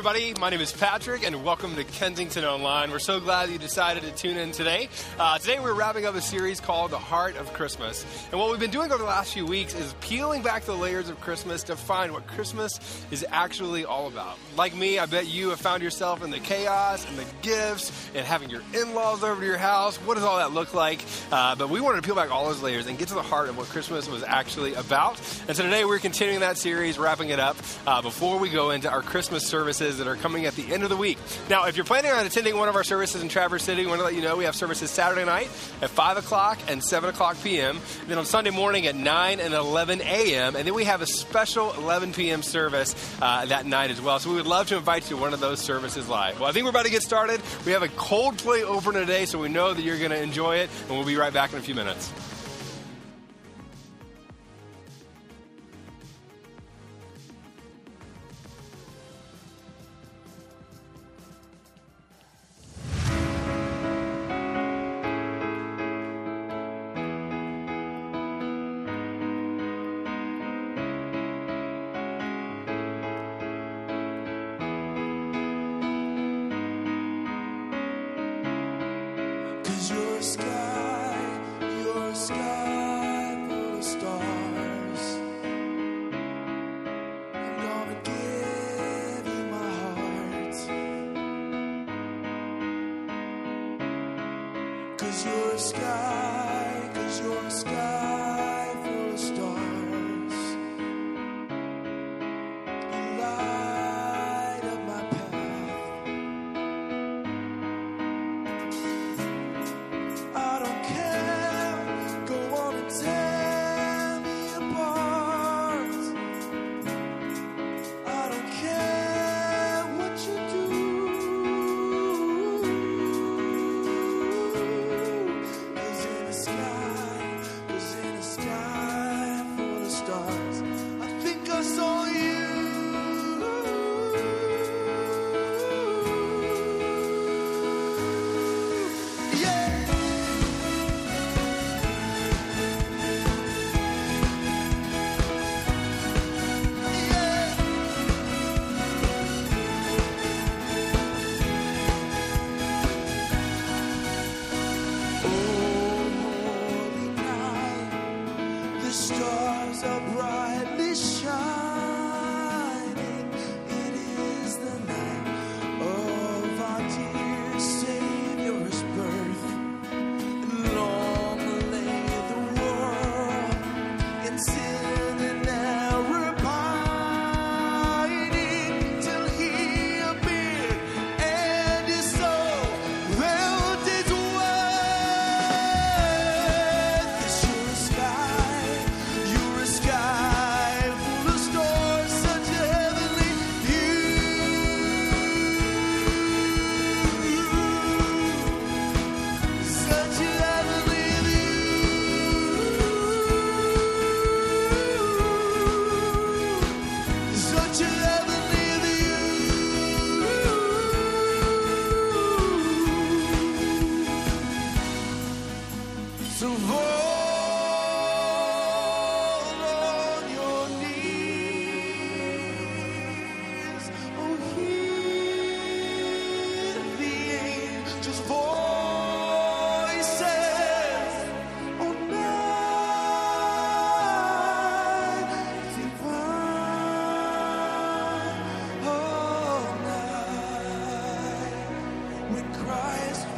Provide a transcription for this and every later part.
Everybody, my name is Patrick, and welcome to Kensington Online. We're so glad you decided to tune in today. Uh, today, we're wrapping up a series called The Heart of Christmas. And what we've been doing over the last few weeks is peeling back the layers of Christmas to find what Christmas is actually all about. Like me, I bet you have found yourself in the chaos and the gifts and having your in laws over to your house. What does all that look like? Uh, but we wanted to peel back all those layers and get to the heart of what Christmas was actually about. And so today, we're continuing that series, wrapping it up uh, before we go into our Christmas services that are coming at the end of the week. Now, if you're planning on attending one of our services in Traverse City, we want to let you know we have services Saturday night at 5 o'clock and 7 o'clock p.m., then on Sunday morning at 9 and 11 a.m., and then we have a special 11 p.m. service uh, that night as well. So we would love to invite you to one of those services live. Well, I think we're about to get started. We have a Coldplay opener today, so we know that you're going to enjoy it, and we'll be right back in a few minutes. Cause you're a sky, cause you're a sky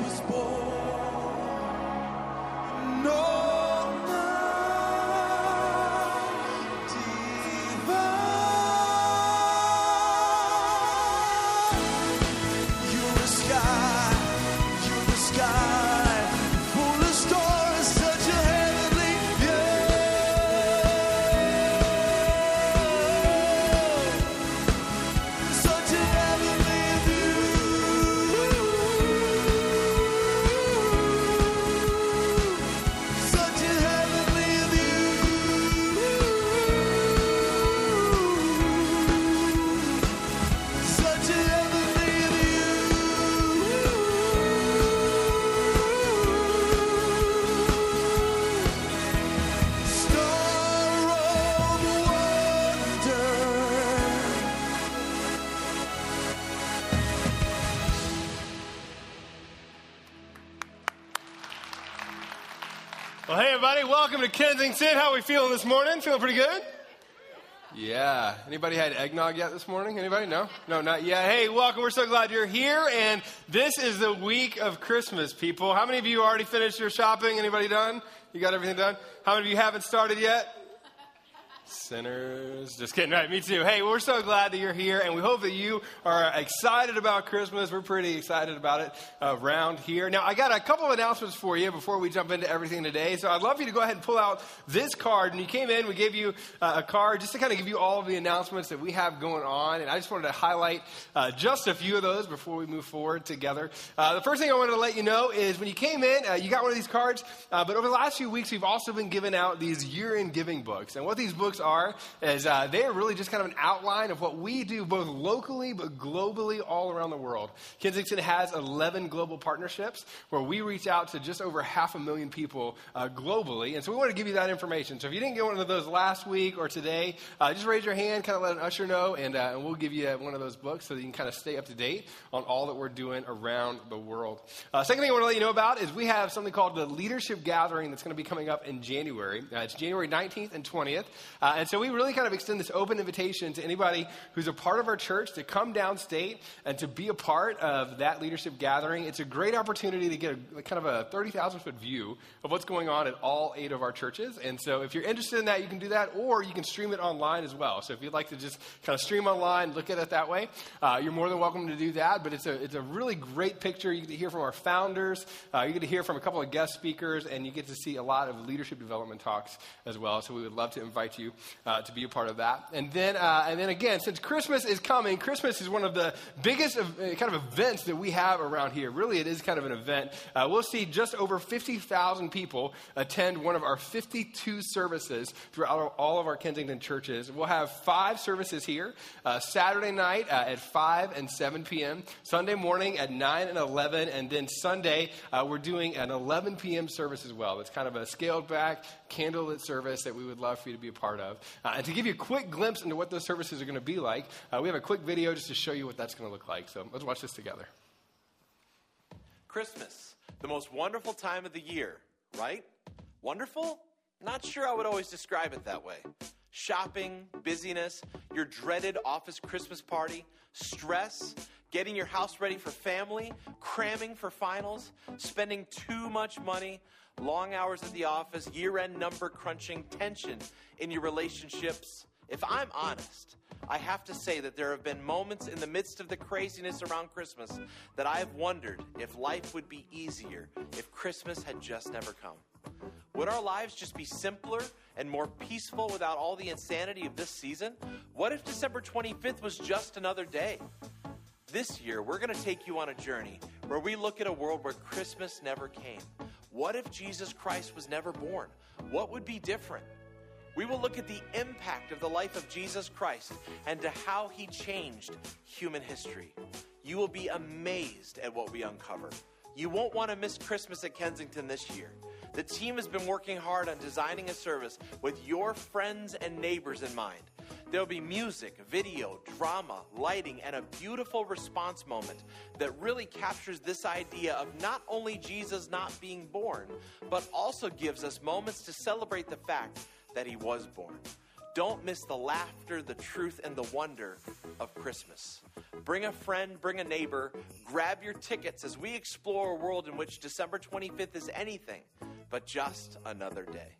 was born. Welcome to Kensington. How are we feeling this morning? Feeling pretty good? Yeah. Anybody had eggnog yet this morning? Anybody? No? No, not yet. Hey, welcome. We're so glad you're here. And this is the week of Christmas, people. How many of you already finished your shopping? Anybody done? You got everything done? How many of you haven't started yet? Sinners. Just kidding. Right, me too. Hey, we're so glad that you're here, and we hope that you are excited about Christmas. We're pretty excited about it uh, around here. Now, I got a couple of announcements for you before we jump into everything today. So I'd love you to go ahead and pull out this card. When you came in, we gave you uh, a card just to kind of give you all of the announcements that we have going on. And I just wanted to highlight uh, just a few of those before we move forward together. Uh, the first thing I wanted to let you know is when you came in, uh, you got one of these cards. But over the last few weeks, we've also been giving out these year in giving books. And what these books are is uh, they are really just kind of an outline of what we do both locally but globally all around the world. Kensington has 11 global partnerships where we reach out to just over half a million people uh, globally. And so we want to give you that information. So if you didn't get one of those last week or today, uh, just raise your hand, kind of let an usher know, and, uh, and we'll give you one of those books so that you can kind of stay up to date on all that we're doing around the world. Uh, second thing I want to let you know about is we have something called the Leadership Gathering that's going to be coming up in January. Uh, it's January 19th and 20th. Uh, and so we really kind of extend this open invitation to anybody who's a part of our church to come downstate and to be a part of that leadership gathering. It's a great opportunity to get a, kind of a 30,000 foot view of what's going on at all eight of our churches. And so if you're interested in that, you can do that, or you can stream it online as well. So if you'd like to just kind of stream online, look at it that way, uh, you're more than welcome to do that. But it's a, it's a really great picture. You get to hear from our founders, uh, you get to hear from a couple of guest speakers, and you get to see a lot of leadership development talks as well. So we would love to invite you uh, to be a part of that. And then, uh, and then again, since Christmas is coming, Christmas is one of the biggest uh, kind of events that we have around here. Really, it is kind of an event. Uh, we'll see just over 50,000 people attend one of our 52 services throughout all of our Kensington churches. We'll have five services here uh, Saturday night uh, at 5 and 7 p.m., Sunday morning at 9 and 11, and then Sunday, we're doing an 11 p.m. service as well. It's kind of a scaled back, candlelit service that we would love for you to be a part of. Uh, and to give you a quick glimpse into what those services are going to be like, uh, we have a quick video just to show you what that's going to look like. So let's watch this together. Christmas, the most wonderful time of the year, right? Wonderful? Not sure I would always describe it that way. Shopping, busyness, your dreaded office Christmas party, stress, getting your house ready for family, cramming for finals, spending too much money, long hours at the office, year end number crunching, tension in your relationships. If I'm honest, I have to say that there have been moments in the midst of the craziness around Christmas that I have wondered if life would be easier if Christmas had just never come. Would our lives just be simpler and more peaceful without all the insanity of this season? What if December 25th was just another day? This year, we're going to take you on a journey where we look at a world where Christmas never came. What if Jesus Christ was never born? What would be different? We will look at the impact of the life of Jesus Christ and to how he changed human history. You will be amazed at what we uncover. You won't want to miss Christmas at Kensington this year. The team has been working hard on designing a service with your friends and neighbors in mind. There'll be music, video, drama, lighting, and a beautiful response moment that really captures this idea of not only Jesus not being born, but also gives us moments to celebrate the fact that he was born. Don't miss the laughter, the truth, and the wonder of Christmas. Bring a friend, bring a neighbor, grab your tickets as we explore a world in which December 25th is anything but just another day.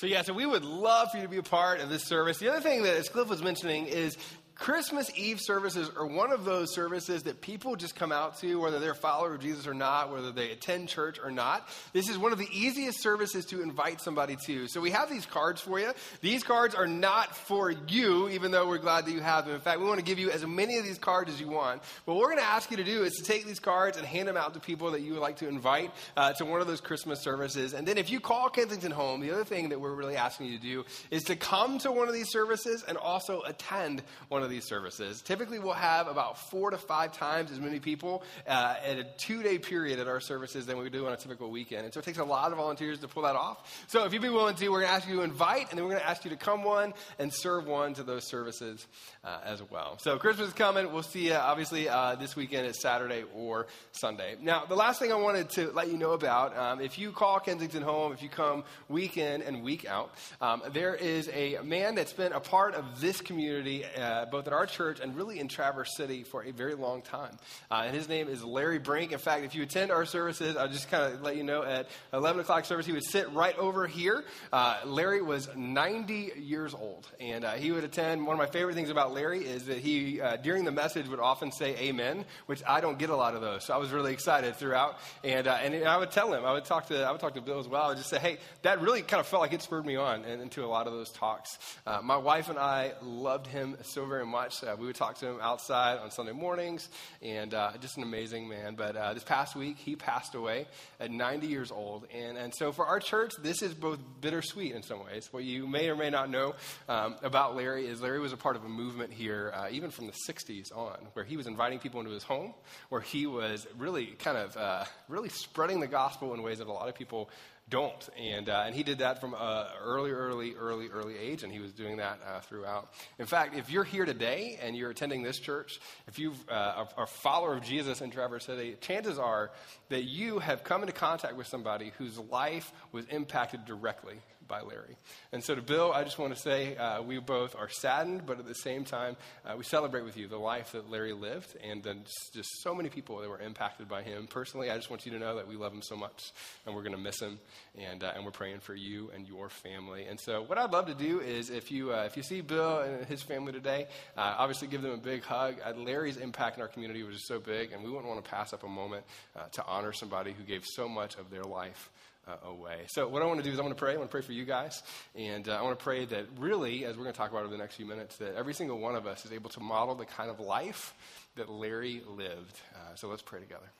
So, yeah, so we would love for you to be a part of this service. The other thing that, as Cliff was mentioning, is Christmas Eve services are one of those services that people just come out to, whether they're a follower of Jesus or not, whether they attend church or not. This is one of the easiest services to invite somebody to. So we have these cards for you. These cards are not for you, even though we're glad that you have them. In fact, we want to give you as many of these cards as you want. What we're going to ask you to do is to take these cards and hand them out to people that you would like to invite uh, to one of those Christmas services. And then if you call Kensington home, the other thing that we're really asking you to do is to come to one of these services and also attend one of these services. Typically, we'll have about four to five times as many people uh, at a two day period at our services than we do on a typical weekend. And so it takes a lot of volunteers to pull that off. So if you'd be willing to, we're going to ask you to invite, and then we're going to ask you to come one and serve one to those services uh, as well. So Christmas is coming. We'll see you, obviously, uh, this weekend at Saturday or Sunday. Now, the last thing I wanted to let you know about um, if you call Kensington home, if you come week in and week out, um, there is a man that's been a part of this community, uh, both at our church and really in Traverse City for a very long time. Uh, and his name is Larry Brink. In fact, if you attend our services, I'll just kind of let you know at 11 o'clock service, he would sit right over here. Uh, Larry was 90 years old, and uh, he would attend. One of my favorite things about Larry is that he, uh, during the message, would often say amen, which I don't get a lot of those. So I was really excited throughout. And, uh, and I would tell him, I would talk to, I would talk to Bill as well. I would just say, hey, that really kind of felt like it spurred me on into a lot of those talks. Uh, my wife and I loved him so very much. Uh, we would talk to him outside on Sunday mornings, and uh, just an amazing man. But uh, this past week, he passed away at 90 years old. And, and so for our church, this is both bittersweet in some ways. What you may or may not know um, about Larry is Larry was a part of a movement here, uh, even from the 60s on, where he was inviting people into his home, where he was really kind of uh, really spreading the gospel in ways that a lot of people don't. And, uh, and he did that from uh, early, early, early, early age, and he was doing that uh, throughout. In fact, if you're here today and you're attending this church, if you uh, are a follower of Jesus in Traverse City, chances are that you have come into contact with somebody whose life was impacted directly by Larry. And so to Bill, I just want to say uh, we both are saddened, but at the same time, uh, we celebrate with you the life that Larry lived and then just, just, so many people that were impacted by him. Personally, I just want you to know that we love him so much and we're going to miss him and, uh, and we're praying for you and your family. And so what I'd love to do is if you, uh, if you see Bill and his family today, uh, obviously give them a big hug. Uh, Larry's impact in our community was just so big and we wouldn't want to pass up a moment to honor somebody who gave so much of their life uh, away. So, what I want to do is I want to pray. I want to pray for you guys. And uh, I want to pray that really, as we're going to talk about over the next few minutes, that every single one of us is able to model the kind of life that Larry lived. Uh, so, let's pray together.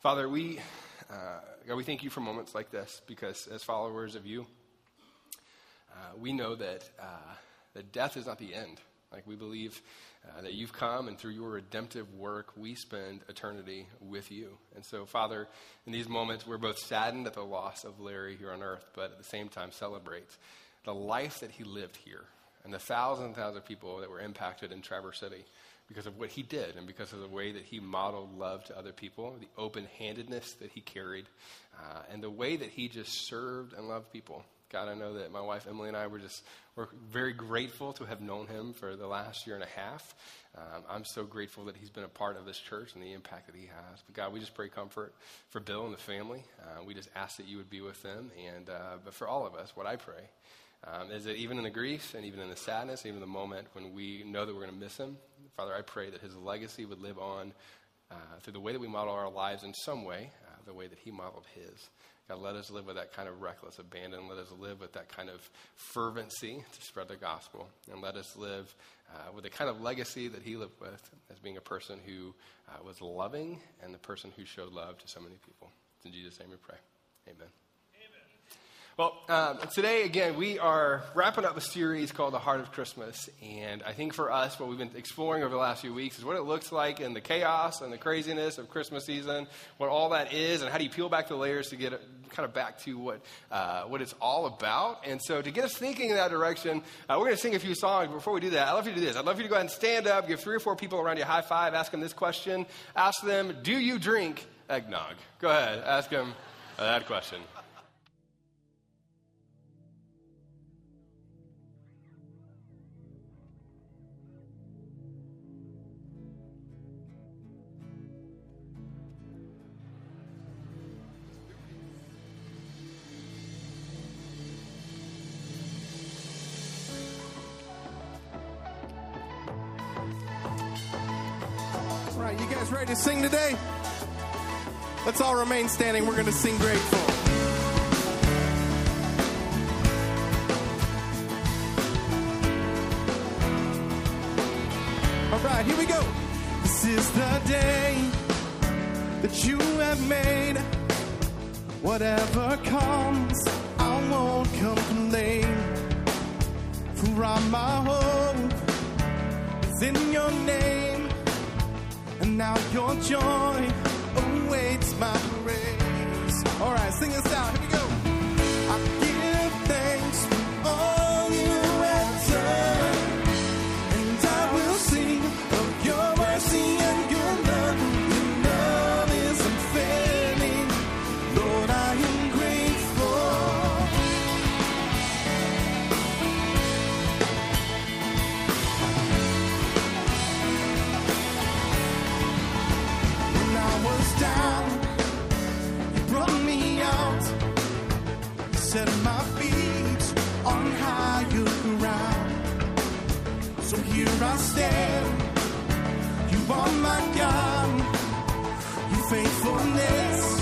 Father, we, uh, God, we thank you for moments like this because as followers of you, uh, we know that, uh, that death is not the end. Like, we believe uh, that you've come, and through your redemptive work, we spend eternity with you. And so, Father, in these moments, we're both saddened at the loss of Larry here on earth, but at the same time celebrate the life that he lived here and the thousands and thousands of people that were impacted in Traverse City because of what he did and because of the way that he modeled love to other people, the open handedness that he carried, uh, and the way that he just served and loved people. God, I know that my wife Emily and I were just we're very grateful to have known him for the last year and a half. Um, I'm so grateful that he's been a part of this church and the impact that he has. But God, we just pray comfort for Bill and the family. Uh, we just ask that you would be with them, and uh, but for all of us, what I pray um, is that even in the grief and even in the sadness, even the moment when we know that we're going to miss him, Father, I pray that his legacy would live on uh, through the way that we model our lives in some way, uh, the way that he modeled his. God, let us live with that kind of reckless abandon. Let us live with that kind of fervency to spread the gospel. And let us live uh, with the kind of legacy that he lived with as being a person who uh, was loving and the person who showed love to so many people. It's in Jesus' name we pray. Amen. Well, um, today, again, we are wrapping up a series called The Heart of Christmas. And I think for us, what we've been exploring over the last few weeks is what it looks like in the chaos and the craziness of Christmas season, what all that is, and how do you peel back the layers to get kind of back to what, uh, what it's all about. And so, to get us thinking in that direction, uh, we're going to sing a few songs. Before we do that, I'd love you to do this. I'd love you to go ahead and stand up, give three or four people around you a high five, ask them this question. Ask them, Do you drink eggnog? Go ahead, ask them that question. to sing today? Let's all remain standing. We're going to sing grateful. All right, here we go. This is the day that you have made. Whatever comes, I won't complain. For all my hope is in your name now your joy oh, awaits my praise. All right, sing this out. Here we go. stand. You are my God, your faithfulness.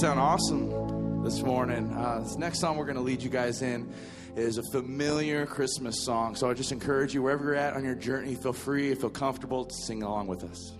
sound awesome this morning. Uh, this next song we're going to lead you guys in is a familiar Christmas song. So I just encourage you, wherever you're at on your journey, feel free, feel comfortable to sing along with us.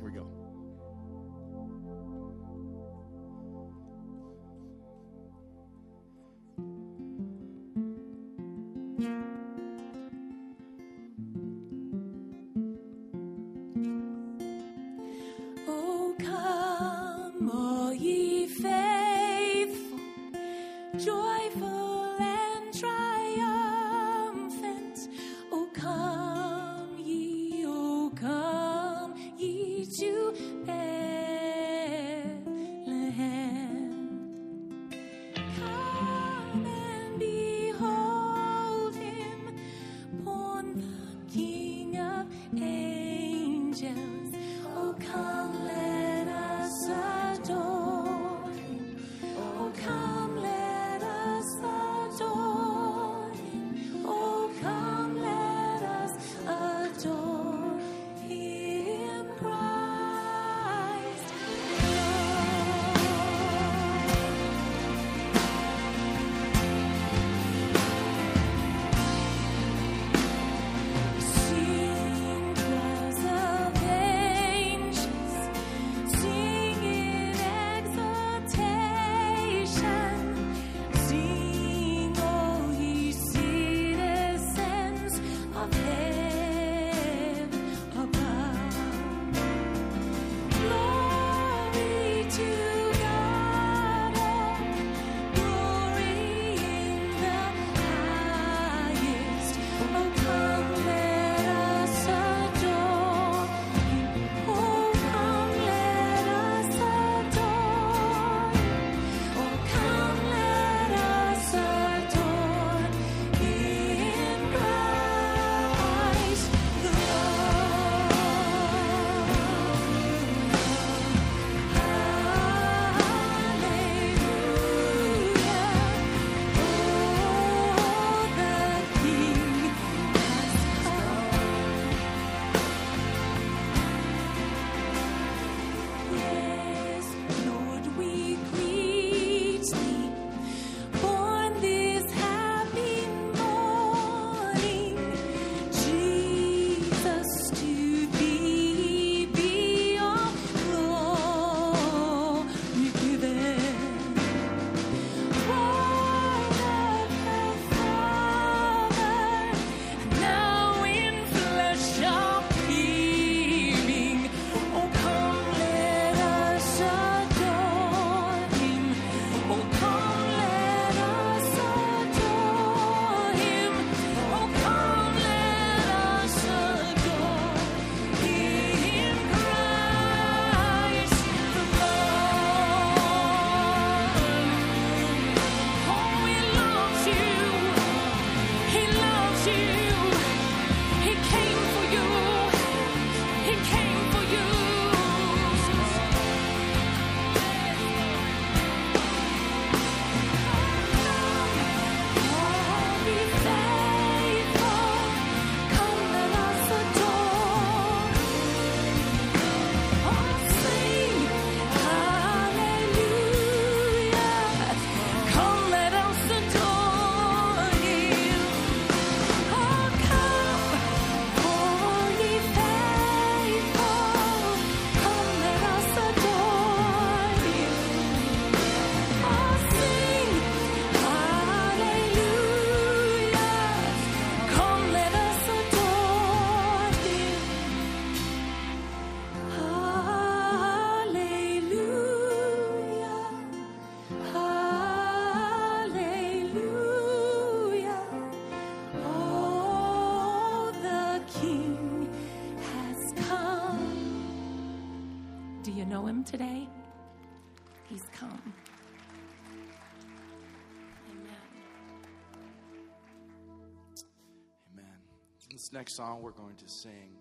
next song we're going to sing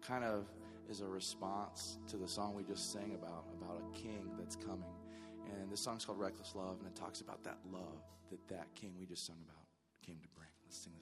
kind of is a response to the song we just sang about, about a king that's coming. And this song's called Reckless Love, and it talks about that love that that king we just sung about came to bring. Let's sing this.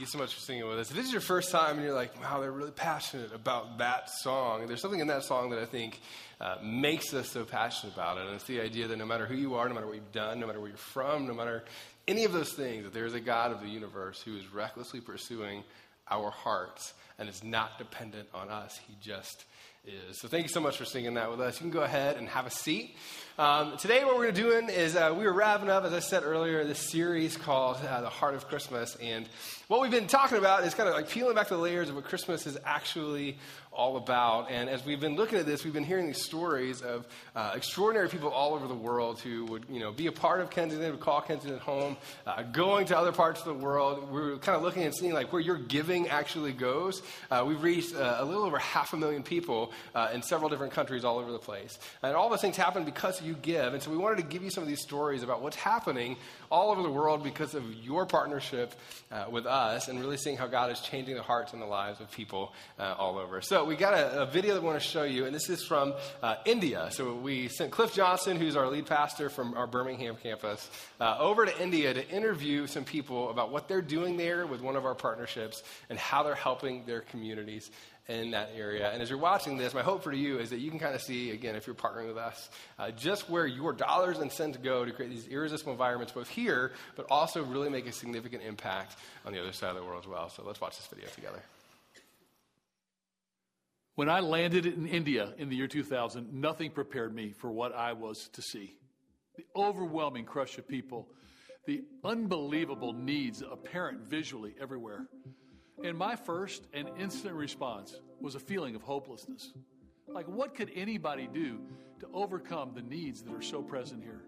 You so much for singing with us. If this is your first time and you're like, wow, they're really passionate about that song, there's something in that song that I think uh, makes us so passionate about it. And it's the idea that no matter who you are, no matter what you've done, no matter where you're from, no matter any of those things, that there is a God of the universe who is recklessly pursuing our hearts and is not dependent on us. He just is. So thank you so much for singing that with us. You can go ahead and have a seat. Um, today, what we're going to do is uh, we were wrapping up, as I said earlier, this series called uh, The Heart of Christmas. And what we've been talking about is kind of like peeling back the layers of what Christmas is actually all about. And as we've been looking at this, we've been hearing these stories of uh, extraordinary people all over the world who would, you know, be a part of Kensington, would call Kensington home, uh, going to other parts of the world. We're kind of looking and seeing like where your giving actually goes. Uh, we've reached uh, a little over half a million people uh, in several different countries all over the place. And all those things happen because you give. And so we wanted to give you some of these stories about what's happening all over the world because of your partnership uh, with us and really seeing how God is changing the hearts and the lives of people all over. So we got a, a video that we want to show you, and this is from uh, India. So we sent Cliff Johnson, who's our lead pastor from our Birmingham campus, uh, over to India to interview some people about what they're doing there with one of our partnerships and how they're helping their communities in that area. And as you're watching this, my hope for you is that you can kind of see, again, if you're partnering with us, uh, just where your dollars and cents go to create these irresistible environments, both here, but also really make a significant impact on the other side of the world as well. So let's watch this video together. When I landed in India in the year 2000, nothing prepared me for what I was to see. The overwhelming crush of people, the unbelievable needs apparent visually everywhere. And my first and instant response was a feeling of hopelessness. Like, what could anybody do to overcome the needs that are so present here?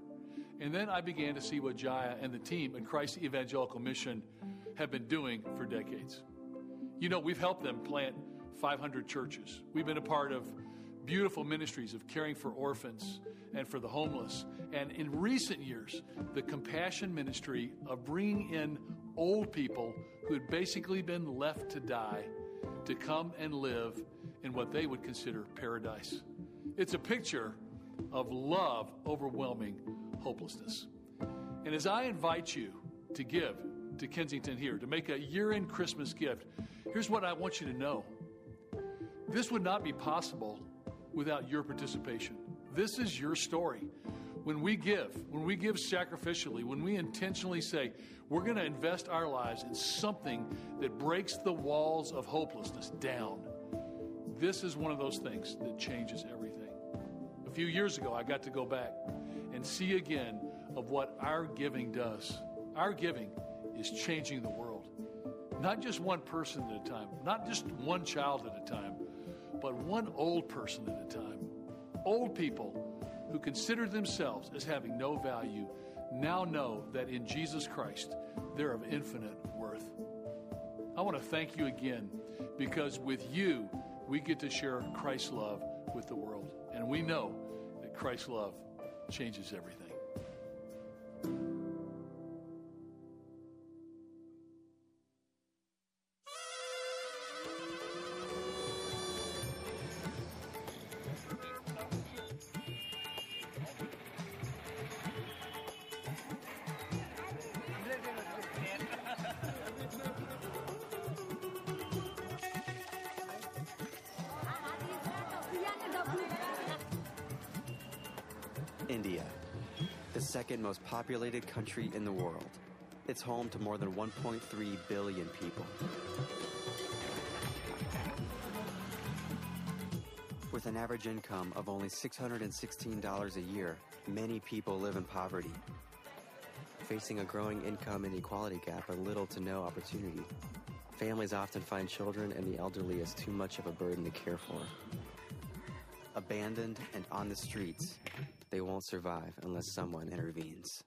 And then I began to see what Jaya and the team at Christ Evangelical Mission have been doing for decades. You know, we've helped them plant 500 churches. We've been a part of beautiful ministries of caring for orphans and for the homeless. And in recent years, the compassion ministry of bringing in old people who had basically been left to die to come and live in what they would consider paradise. It's a picture of love overwhelming hopelessness. And as I invite you to give to Kensington here, to make a year end Christmas gift, here's what I want you to know this would not be possible without your participation. This is your story. When we give, when we give sacrificially, when we intentionally say, we're going to invest our lives in something that breaks the walls of hopelessness down, this is one of those things that changes everything. A few years ago, I got to go back and see again of what our giving does. Our giving is changing the world. Not just one person at a time, not just one child at a time, but one old person at a time. Old people who consider themselves as having no value now know that in Jesus Christ they're of infinite worth. I want to thank you again because with you we get to share Christ's love with the world. And we know that Christ's love changes everything. Most populated country in the world. It's home to more than 1.3 billion people. With an average income of only $616 a year, many people live in poverty, facing a growing income inequality gap and little to no opportunity. Families often find children and the elderly as too much of a burden to care for. Abandoned and on the streets, they won't survive unless someone intervenes.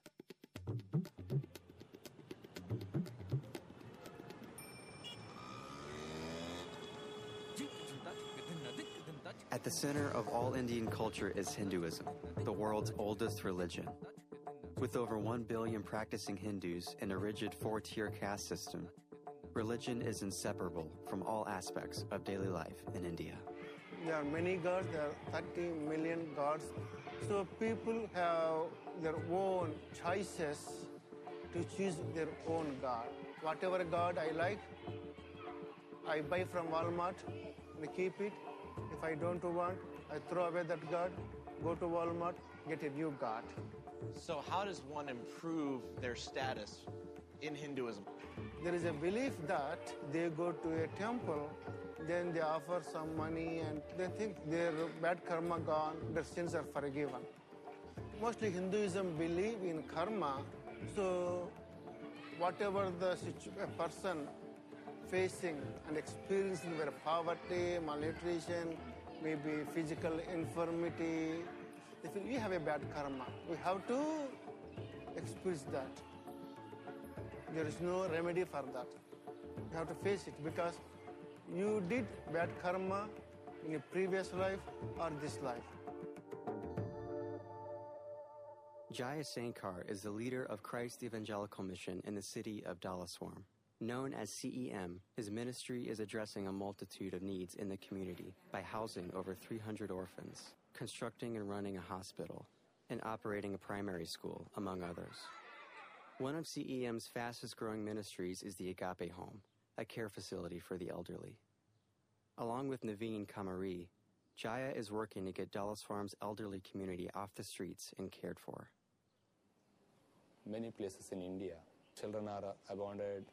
At the center of all Indian culture is Hinduism, the world's oldest religion. With over 1 billion practicing Hindus and a rigid four tier caste system, religion is inseparable from all aspects of daily life in India. There are many gods, there are 30 million gods. So people have their own choices to choose their own God. Whatever God I like, I buy from Walmart and keep it. If I don't want, I throw away that God, go to Walmart, get a new God. So, how does one improve their status in Hinduism? There is a belief that they go to a temple, then they offer some money and they think their bad karma gone, their sins are forgiven. Mostly Hinduism believe in karma, so whatever the situ- person facing and experiencing their poverty, malnutrition, maybe physical infirmity, they feel we have a bad karma. We have to experience that. There is no remedy for that. You have to face it because you did bad karma in a previous life or this life. Jaya Sankar is the leader of Christ Evangelical Mission in the city of Dowleswaram. Known as CEM, his ministry is addressing a multitude of needs in the community by housing over 300 orphans, constructing and running a hospital, and operating a primary school, among others. One of CEM's fastest growing ministries is the Agape Home, a care facility for the elderly. Along with Naveen Kamari, Jaya is working to get Dowleswaram's elderly community off the streets and cared for. Many places in India, children are abandoned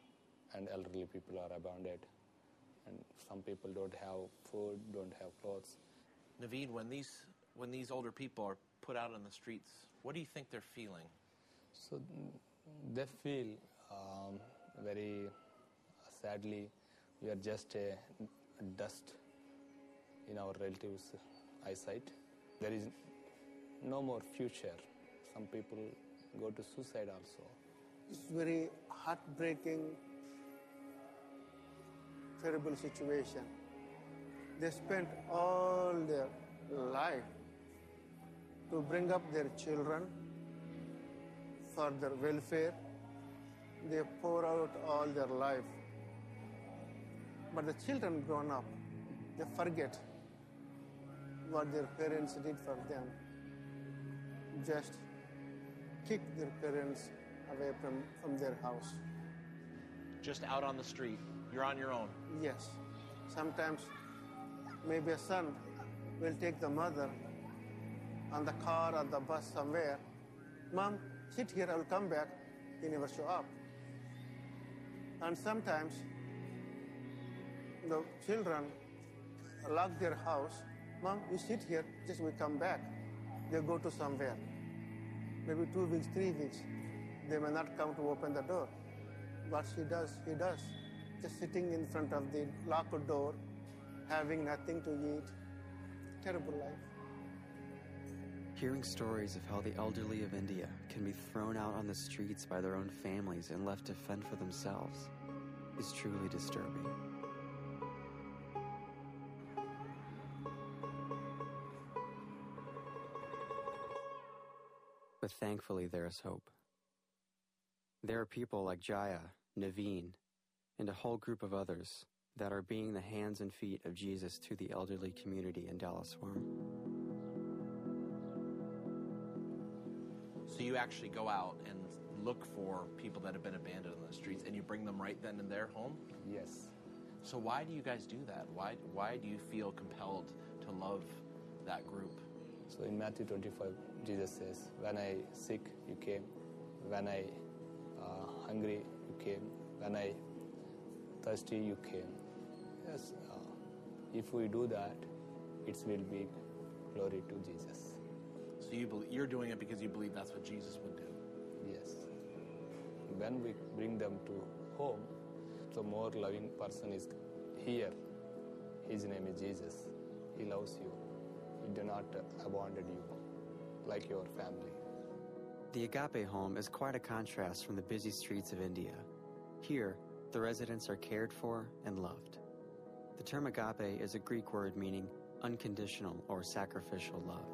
and elderly people are abandoned. And some people don't have food, don't have clothes. Naveen, when these when these older people are put out on the streets, what do you think they're feeling? So they feel um, very sadly we are just a, dust in our relatives' eyesight. There is no more future. Some people go to suicide also. It's very heartbreaking, terrible situation. They spent all their life to bring up their children for their welfare. They pour out all their life. But the children grown up, they forget what their parents did for them. Just kick their parents away from, from their house. Just out on the street, you're on your own. Yes. Sometimes maybe a son will take the mother on the car or the bus somewhere. Mom, sit here, I will come back. He never show up. And sometimes the children lock their house. Mom, you sit here, just we come back. They go to somewhere. Maybe two weeks, three weeks. They may not come to open the door. What she does, he does. Just sitting in front of the locked door, having nothing to eat. Terrible life. Hearing stories of how the elderly of India can be thrown out on the streets by their own families and left to fend for themselves is truly disturbing. But thankfully, there is hope. There are people like Jaya, Naveen, and a whole group of others that are being the hands and feet of Jesus to the elderly community in Dowleswaram. So you actually go out and look for people that have been abandoned on the streets, and you bring them right then in their home. Yes. So why do you guys do that? Why why do you feel compelled to love that group? So in Matthew 25, Jesus says, When I sick, you came. When I uh, hungry, you came. When I thirsty, you came. Yes, uh, if we do that, it will be glory to Jesus. So you believe, you're doing it because you believe that's what Jesus would do. Yes. When we bring them to home, the more loving person is here. His name is Jesus. He loves you. Do not abandon you like your family. The Agape home is quite a contrast from the busy streets of India. Here, the residents are cared for and loved. The term agape is a Greek word meaning unconditional or sacrificial love.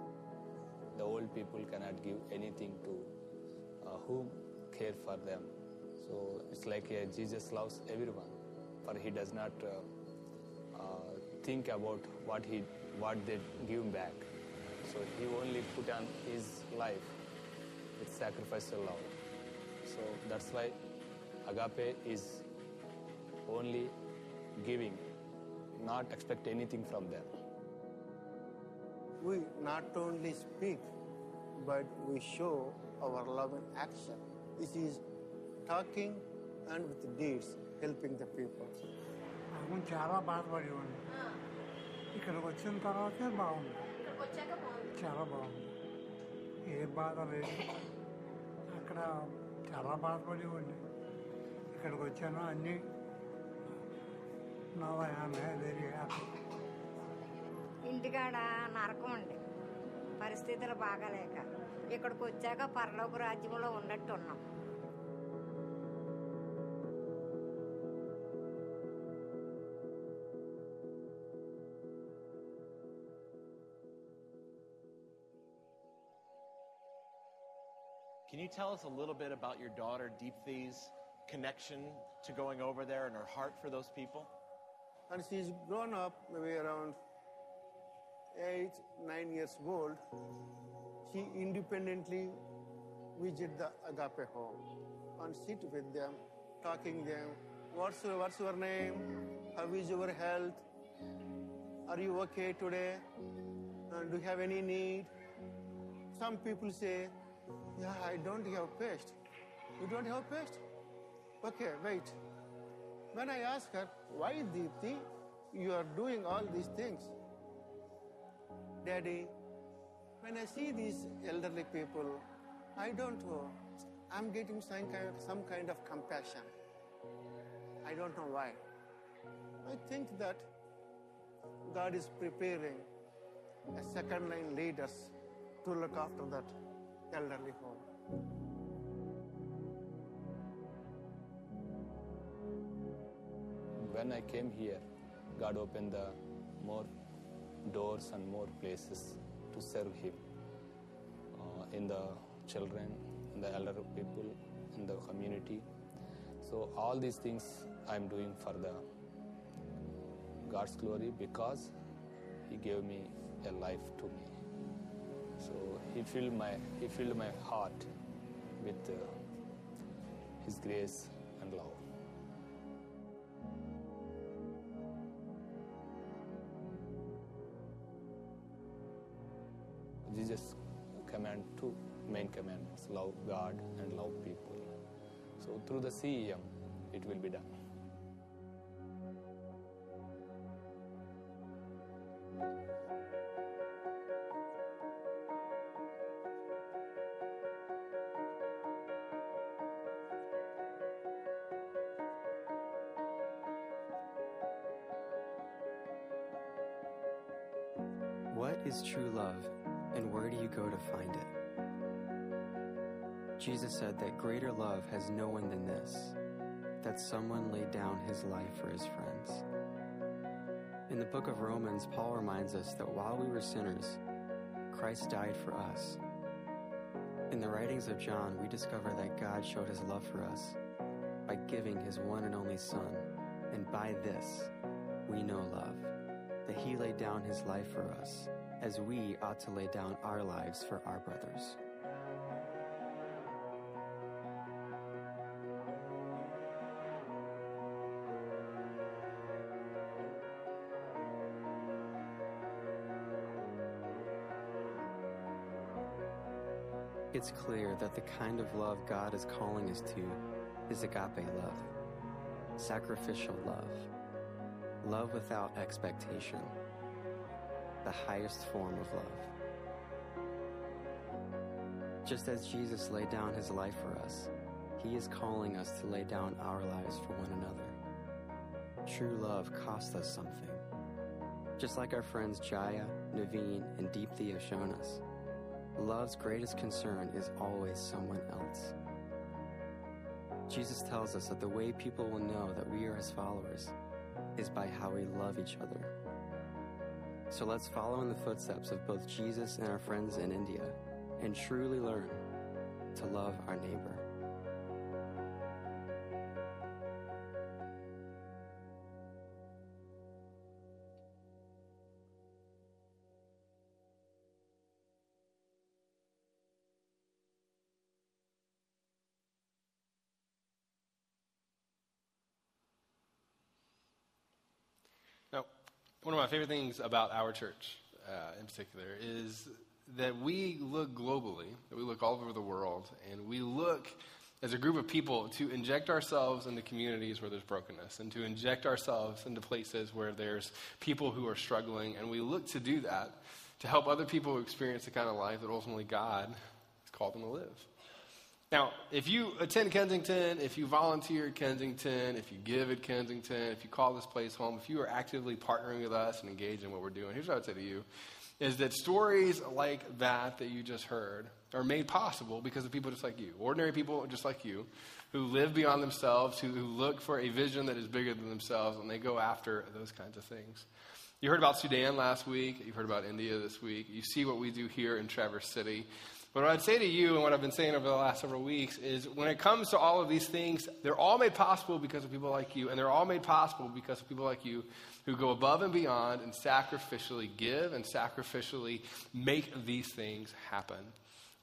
The old people cannot give anything to uh, whom care for them. So it's like uh, Jesus loves everyone, but he does not uh, uh, think about what he what they give back. So he only put on his life with sacrificial love. So that's why agape is only giving, not expect anything from them. We not only speak, but we show our love in action. This is talking and with deeds, helping the people. ఇక్కడికి వచ్చిన తర్వాతే బాగుంది. చాలా బాగుంది. ఏ బాధ లేదు. అక్కడ చాలా బాధపడేవాడిని. ఇక్కడికి వచ్చాను అన్నీ ఇంటికాడ నరకం అండి. పరిస్థితులు బాగాలేక. ఇక్కడికి వచ్చాక పరలోక రాజ్యంలో ఉన్నట్టు ఉన్నాం Can you tell us a little bit about your daughter Deepthi's connection to going over there and her heart for those people? And she's grown up maybe around eight, nine years old. She independently visit the agape home and sit with them, talking them. What's your, what's your name? How is your health? Are you okay today? Uh, do you have any need? Some people say, Yeah, I don't have paste. You don't have paste? Okay, wait. When I ask her, Why, Deepthi, you are doing all these things? Daddy, when I see these elderly people, I don't know. I'm getting some kind, of, some kind of compassion. I don't know why. I think that God is preparing a second line leaders to look after that elderly home. When I came here, God opened the more doors and more places to serve Him uh, in the children, in the elder people, in the community. So all these things I'm doing for the God's glory because He gave me a life to me. So He filled my He filled my heart with uh, His grace and love. Jesus command two main commandments love God and love people. So through the CEM, it will be done. To find it? Jesus said that greater love has no one than this that someone laid down his life for his friends. In the book of Romans, Paul reminds us that while we were sinners, Christ died for us. In the writings of John, we discover that God showed his love for us by giving his one and only Son, and by this we know love, that he laid down his life for us, as we ought to lay down our lives for our brothers. It's clear that the kind of love God is calling us to is agape love, sacrificial love, love without expectation, the highest form of love. Just as Jesus laid down his life for us, he is calling us to lay down our lives for one another. True love costs us something. Just like our friends Jaya, Naveen, and Deepthi have shown us, love's greatest concern is always someone else. Jesus tells us that the way people will know that we are his followers is by how we love each other. So let's follow in the footsteps of both Jesus and our friends in India and truly learn to love our neighbor. My favorite things about our church uh, in particular is that we look globally, that we look all over the world, and we look as a group of people to inject ourselves into communities where there's brokenness and to inject ourselves into places where there's people who are struggling. And we look to do that to help other people experience the kind of life that ultimately God has called them to live. Now, if you attend Kensington, if you volunteer at Kensington, if you give at Kensington, if you call this place home, if you are actively partnering with us and engaged in what we're doing, here's what I would say to you is that stories like that that you just heard are made possible because of people just like you, ordinary people just like you, who live beyond themselves, who, who look for a vision that is bigger than themselves, and they go after those kinds of things. You heard about Sudan last week. You've heard about India this week. You see what we do here in Traverse City. But what I'd say to you, and what I've been saying over the last several weeks, is when it comes to all of these things, they're all made possible because of people like you, and they're all made possible because of people like you who go above and beyond and sacrificially give and sacrificially make these things happen.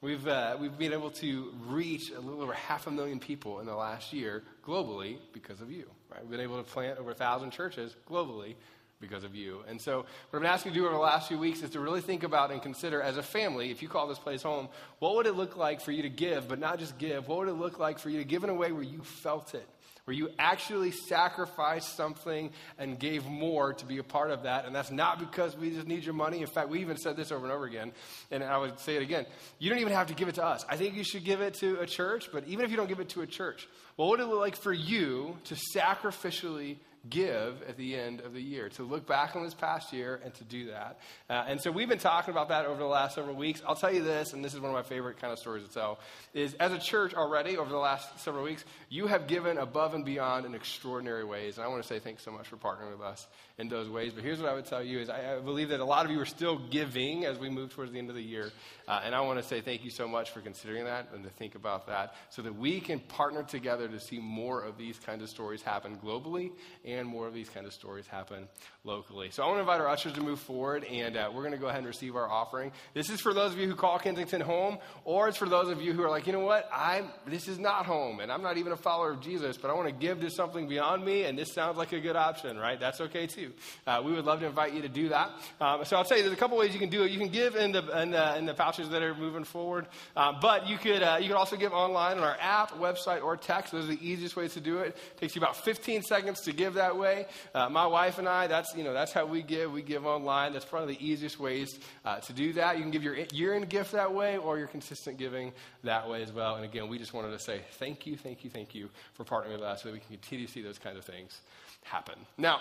We've, uh, we've been able to reach a little over half a million people in the last year globally because of you. Right? We've been able to plant over a thousand churches globally because of you. And so, what I've been asking you to do over the last few weeks is to really think about and consider as a family, if you call this place home, what would it look like for you to give, but not just give? What would it look like for you to give in a way where you felt it? Where you actually sacrificed something and gave more to be a part of that. And that's not because we just need your money. In fact, we even said this over and over again. And I would say it again. You don't even have to give it to us. I think you should give it to a church, but even if you don't give it to a church, what would it look like for you to sacrificially give at the end of the year, to look back on this past year and to do that. Uh, and so we've been talking about that over the last several weeks. I'll tell you this, and this is one of my favorite kind of stories to tell, is as a church already over the last several weeks, you have given above and beyond in extraordinary ways. And I want to say thanks so much for partnering with us in those ways. But here's what I would tell you is I, I believe that a lot of you are still giving as we move towards the end of the year. Uh, and I want to say thank you so much for considering that and to think about that so that we can partner together to see more of these kinds of stories happen globally and more of these kinds of stories happen locally. So I want to invite our ushers to move forward, and uh, we're going to go ahead and receive our offering. This is for those of you who call Kensington home, or it's for those of you who are like, you know what, I'm, this is not home, and I'm not even a follower of Jesus, but I want to give to something beyond me, and this sounds like a good option, right? That's okay too. Uh, we would love to invite you to do that. Um, so I'll tell you, there's a couple ways you can do it. You can give in the, in the, in the pouches that are moving forward, uh, but you could, uh, you could also give online on our app, website, or text. Those are the easiest ways to do it. it takes you about 15 seconds to give that way. Uh, my wife and I, that's, you know, that's how we give. We give online. That's probably the easiest ways uh, to do that. You can give your year-end gift that way or your consistent giving that way as well. And again, we just wanted to say thank you, thank you, thank you for partnering with us so that we can continue to see those kinds of things happen. Now,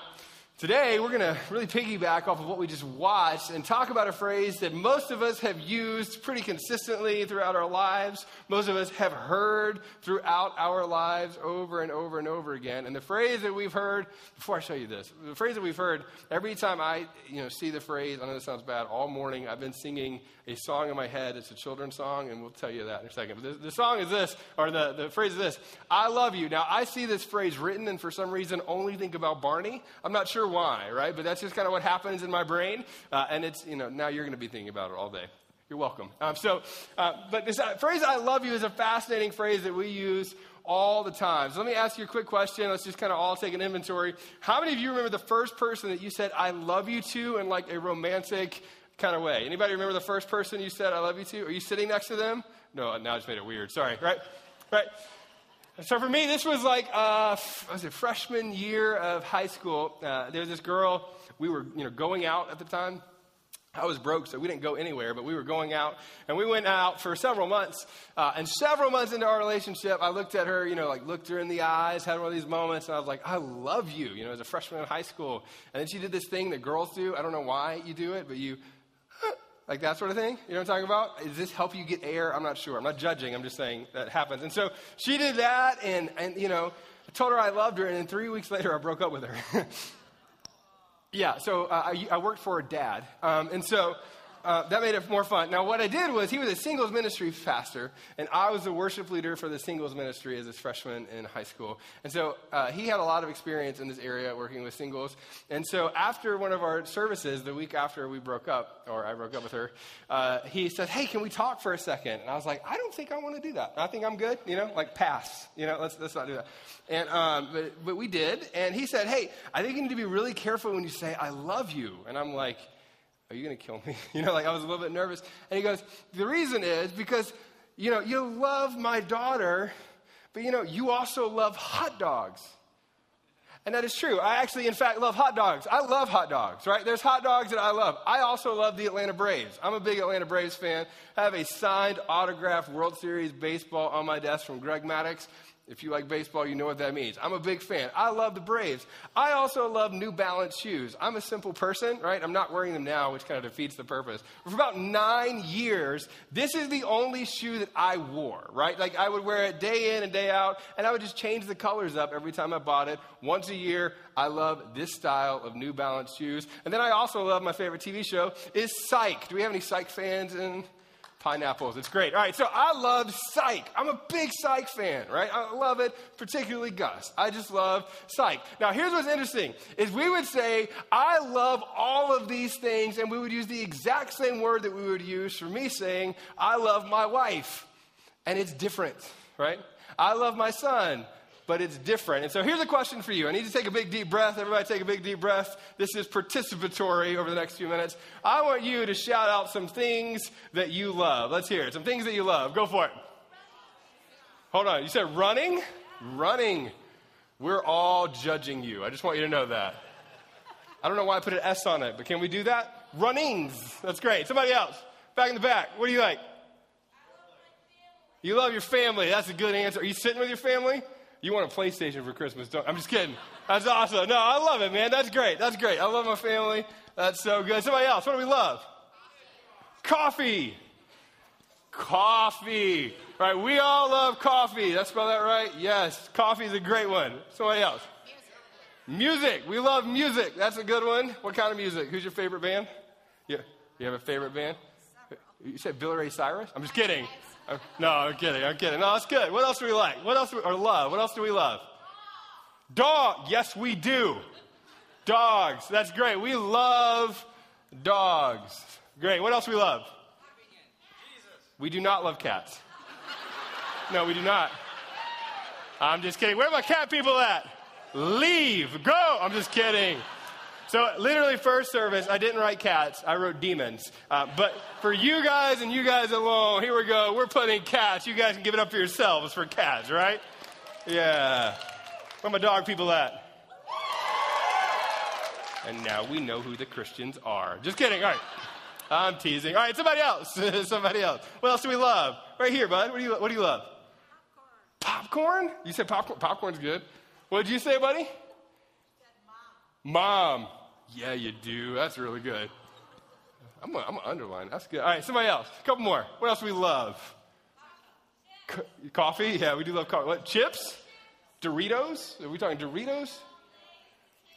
Today, we're going to really piggyback off of what we just watched and talk about a phrase that most of us have used pretty consistently throughout our lives. Most of us have heard throughout our lives over and over and over again. And the phrase that we've heard, before I show you this, the phrase that we've heard every time I you know, see the phrase, I know this sounds bad, all morning I've been singing a song in my head. It's a children's song, and we'll tell you that in a second. But the, the song is this, or the, the phrase is this I love you. Now, I see this phrase written, and for some reason only think about Barney. I'm not sure why, right? But that's just kind of what happens in my brain. Uh, and it's, you know, now you're going to be thinking about it all day. You're welcome. Um, so, uh, but this uh, phrase "I love you" is a fascinating phrase that we use all the time. So let me ask you a quick question. Let's just kind of all take an inventory. How many of you remember the first person that you said "I love you" to in like a romantic kind of way? Anybody remember the first person you said "I love you" to? Are you sitting next to them? No, now I just made it weird. Sorry. Right, right. So for me, this was like, uh, was it freshman year of high school? Uh, there was this girl. We were, you know, going out at the time. I was broke, so we didn't go anywhere, but we were going out, and we went out for several months. Uh, and several months into our relationship, I looked at her, you know, like looked her in the eyes, had one of these moments, and I was like, I love you, you know, as a freshman in high school. And then she did this thing that girls do. I don't know why you do it, but you, like that sort of thing. You know what I'm talking about? Does this help you get air? I'm not sure. I'm not judging. I'm just saying that happens. And so she did that, and, and you know, I told her I loved her, and then three weeks later, I broke up with her. yeah, so uh, I, I, worked for her dad. Um, and so uh, that made it more fun. Now, what I did was he was a singles ministry pastor, and I was the worship leader for the singles ministry as a freshman in high school. And so uh, he had a lot of experience in this area working with singles. And so after one of our services, the week after we broke up, or I broke up with her, uh, he said, "Hey, can we talk for a second? And I was like, "I don't think I want to do that. I think I'm good. You know, like pass. You know, let's let's not do that." And um, but but we did. And he said, "Hey, I think you need to be really careful when you say I love you." And I'm like are you going to kill me? You know, like I was a little bit nervous. And he goes, The reason is because, you know, you love my daughter, but, you know, you also love hot dogs. And that is true. I actually, in fact, love hot dogs. I love hot dogs, right? There's hot dogs that I love. I also love the Atlanta Braves. I'm a big Atlanta Braves fan. I have a signed, autographed World Series baseball on my desk from Greg Maddux. If you like baseball, you know what that means. I'm a big fan. I love the Braves. I also love New Balance shoes. I'm a simple person, right? I'm not wearing them now, which kind of defeats the purpose. For about nine years, this is the only shoe that I wore, right? Like I would wear it day in and day out, and I would just change the colors up every time I bought it. Once a year, I love this style of New Balance shoes. And then I also love my favorite TV show is Psych. Do we have any Psych fans in pineapples. It's great. All right, so I love Psych. I'm a big Psych fan, right? I love it, particularly Gus. I just love Psych. Now, here's what's interesting is we would say, I love all of these things, and we would use the exact same word that we would use for me saying, I love my wife. And it's different, right? I love my son. But it's different. And so here's a question for you. I need to take a big deep breath. Everybody take a big deep breath. This is participatory over the next few minutes. I want you to shout out some things that you love. Let's hear it. Some things that you love. Go for it. Hold on. You said running? Running. We're all judging you. I just want you to know that. I don't know why I put an S on it, but can we do that? Runnings. That's great. Somebody else. Back in the back. What do you like? You love your family. That's a good answer. Are you sitting with your family? You want a PlayStation for Christmas, don't I'm just kidding. That's awesome. No, I love it, man. That's great. That's great. I love my family. That's so good. Somebody else. What do we love? Coffee. Coffee. Right, we all love coffee. Did I spell that right? Yes. Coffee is a great one. Somebody else. Music. We love music. That's a good one. What kind of music? Who's your favorite band? Yeah. You have a favorite band? You said Billy Ray Cyrus? I'm just kidding. No, I'm kidding. I'm kidding. No, that's good. What else do we like? What else do we, or love? What else do we love? Dog. Yes, we do. Dogs. That's great. We love dogs. Great. What else do we love? We do not love cats. No, we do not. I'm just kidding. Where are my cat people at? Leave. Go. I'm just kidding. So, literally, first service, I didn't write cats, I wrote demons. Uh, but for you guys and you guys alone, here we go. We're putting cats. You guys can give it up for yourselves for cats, right? Yeah. Where my dog people at? And now we know who the Christians are. Just kidding. All right. I'm teasing. All right, somebody else. somebody else. What else do we love? Right here, bud. What do you, what do you love? Popcorn. Popcorn? You said popcorn. Popcorn's good. What did you say, buddy? Mom. mom. Yeah, you do. That's really good. I'm going to underline. That's good. All right, somebody else. A couple more. What else do we love? Co- coffee? Yeah, we do love coffee. What? Chips? Doritos? Are we talking Doritos?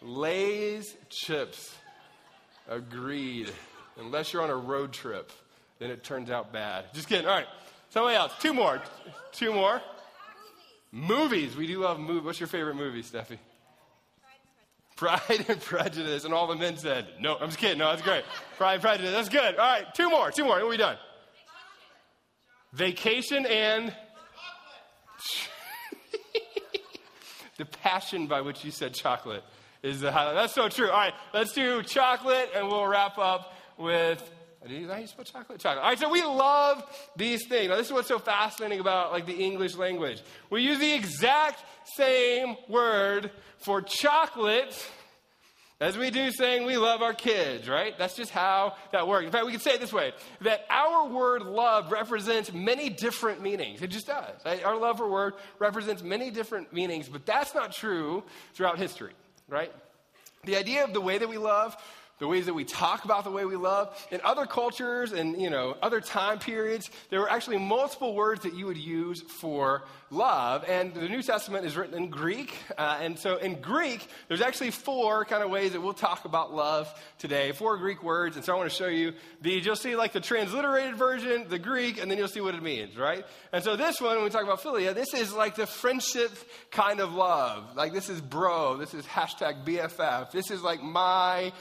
Lay's chips. Agreed. Unless you're on a road trip, then it turns out bad. Just kidding. All right. Somebody else. Two more. Two more. Movies. We do love movies. What's your favorite movie, Steffi? Pride and Prejudice. And all the men said, no, I'm just kidding. No, that's great. Pride and Prejudice. That's good. All right. Two more. Two more. What are we done? Vacation and the passion by which you said chocolate is the highlight. That's so true. All right, let's do chocolate, and we'll wrap up with. I spell chocolate? Chocolate. All right, so we love these things. Now, this is what's so fascinating about like the English language. We use the exact same word for chocolate as we do saying we love our kids, right? That's just how that works. In fact, we could say it this way that our word love represents many different meanings. It just does. Our love for word represents many different meanings, but that's not true throughout history, right? The idea of the way that we love, the ways that we talk about the way we love, in other cultures and you know other time periods, there were actually multiple words that you would use for love. And the New Testament is written in Greek, uh, and so in Greek, there's actually four kind of ways that we'll talk about love today. Four Greek words, and so I want to show you these. You'll see like the transliterated version, the Greek, and then you'll see what it means, right? And so this one, when we talk about philia, this is like the friendship kind of love. Like this is bro, this is hashtag BFF. This is like my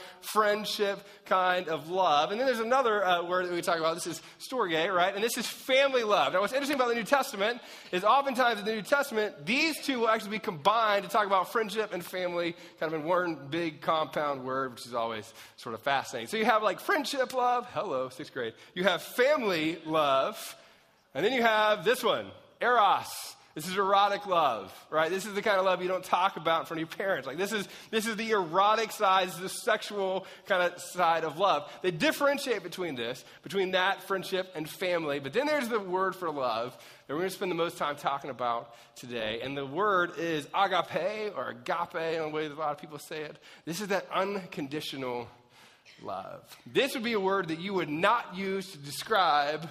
friendship kind of love. And then there's another uh, word that we talk about. This is storge, right? And this is family love. Now, what's interesting about the New Testament is oftentimes in the New Testament, these two will actually be combined to talk about friendship and family, kind of in one big compound word, which is always sort of fascinating. So you have like friendship love. Hello, sixth grade. You have family love. And then you have this one, eros. This is erotic love, right? This is the kind of love you don't talk about in front of your parents. Like this is this is the erotic side, the sexual kind of side of love. They differentiate between this, between that friendship and family. But then there's the word for love that we're going to spend the most time talking about today. And the word is agape or agape, in the way that a lot of people say it. This is that unconditional love. This would be a word that you would not use to describe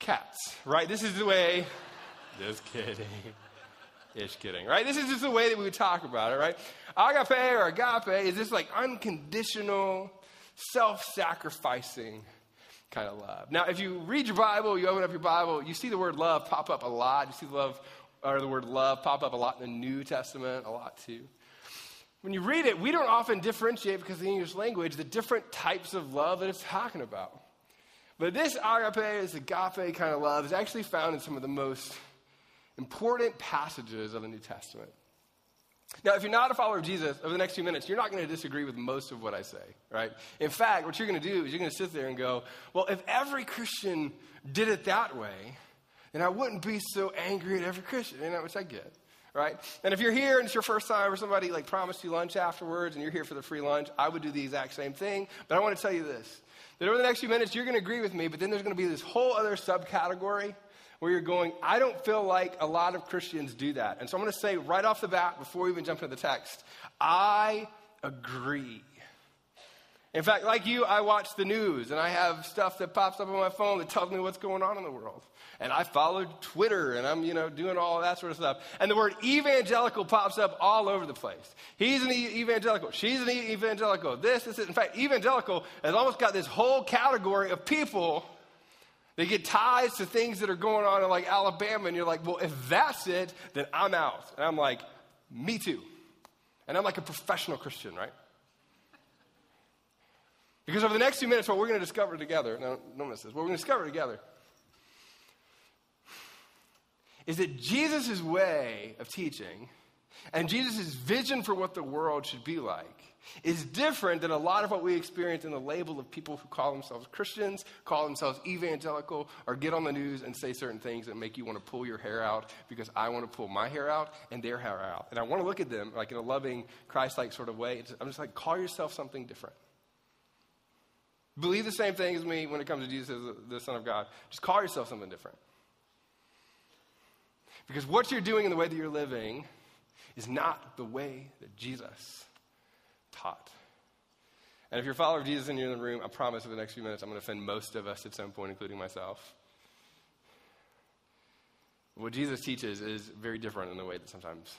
cats, right? This is the way. Just kidding. Ish kidding, right? This is just the way that we would talk about it, right? Agape or agape is this like unconditional, self sacrificing kind of love. Now, if you read your Bible, you open up your Bible, you see the word love pop up a lot. You see the love or the word love pop up a lot in the New Testament, a lot too. When you read it, we don't often differentiate because of the English language the different types of love that it's talking about. But this agape, this agape kind of love, is actually found in some of the most important passages of the New Testament. Now, if you're not a follower of Jesus, over the next few minutes, you're not going to disagree with most of what I say, right? In fact, what you're going to do is you're going to sit there and go, well, if every Christian did it that way, then I wouldn't be so angry at every Christian, you know, which I get, right? And if you're here and it's your first time or somebody like promised you lunch afterwards and you're here for the free lunch, I would do the exact same thing. But I want to tell you this that over the next few minutes, you're going to agree with me, but then there's going to be this whole other subcategory where you're going, I don't feel like a lot of Christians do that. And so I'm going to say right off the bat, before we even jump into the text, I agree. In fact, like you, I watch the news and I have stuff that pops up on my phone that tells me what's going on in the world. And I follow Twitter and I'm, you know, doing all that sort of stuff. And the word evangelical pops up all over the place. He's an evangelical. She's an evangelical. This, this, in fact, evangelical has almost got this whole category of people they get ties to things that are going on in like Alabama, and you're like, well, if that's it, then I'm out. And I'm like, me too. And I'm like a professional Christian, right? Because over the next few minutes, what we're going to discover together, no, don't miss this, what we're going to discover together is that Jesus' way of teaching and Jesus' vision for what the world should be like is different than a lot of what we experience in the label of people who call themselves Christians, call themselves evangelical, or get on the news and say certain things that make you want to pull your hair out because I want to pull my hair out and their hair out. And I want to look at them like in a loving, Christ like sort of way. I'm just like, call yourself something different. Believe the same thing as me when it comes to Jesus as the Son of God. Just call yourself something different. Because what you're doing in the way that you're living is not the way that Jesus taught. And if you're a follower of Jesus and you're in the room, I promise in the next few minutes I'm going to offend most of us at some point, including myself. What Jesus teaches is very different in the way that sometimes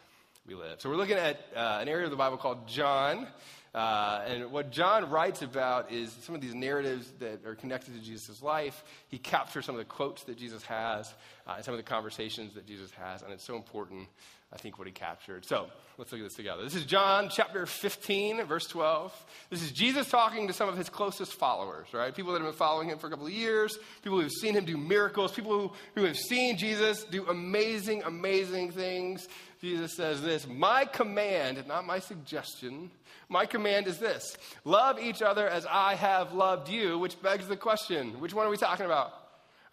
we live. So we're looking at uh, an area of the Bible called John. Uh, and what John writes about is some of these narratives that are connected to Jesus' life. He captures some of the quotes that Jesus has uh, and some of the conversations that Jesus has. And it's so important I think, what he captured. So let's look at this together. This is John chapter 15, verse 12. This is Jesus talking to some of his closest followers, right? People that have been following him for a couple of years, people who have seen him do miracles, people who, who have seen Jesus do amazing, amazing things. Jesus says this My command, not my suggestion, my command is this love each other as I have loved you, which begs the question which one are we talking about?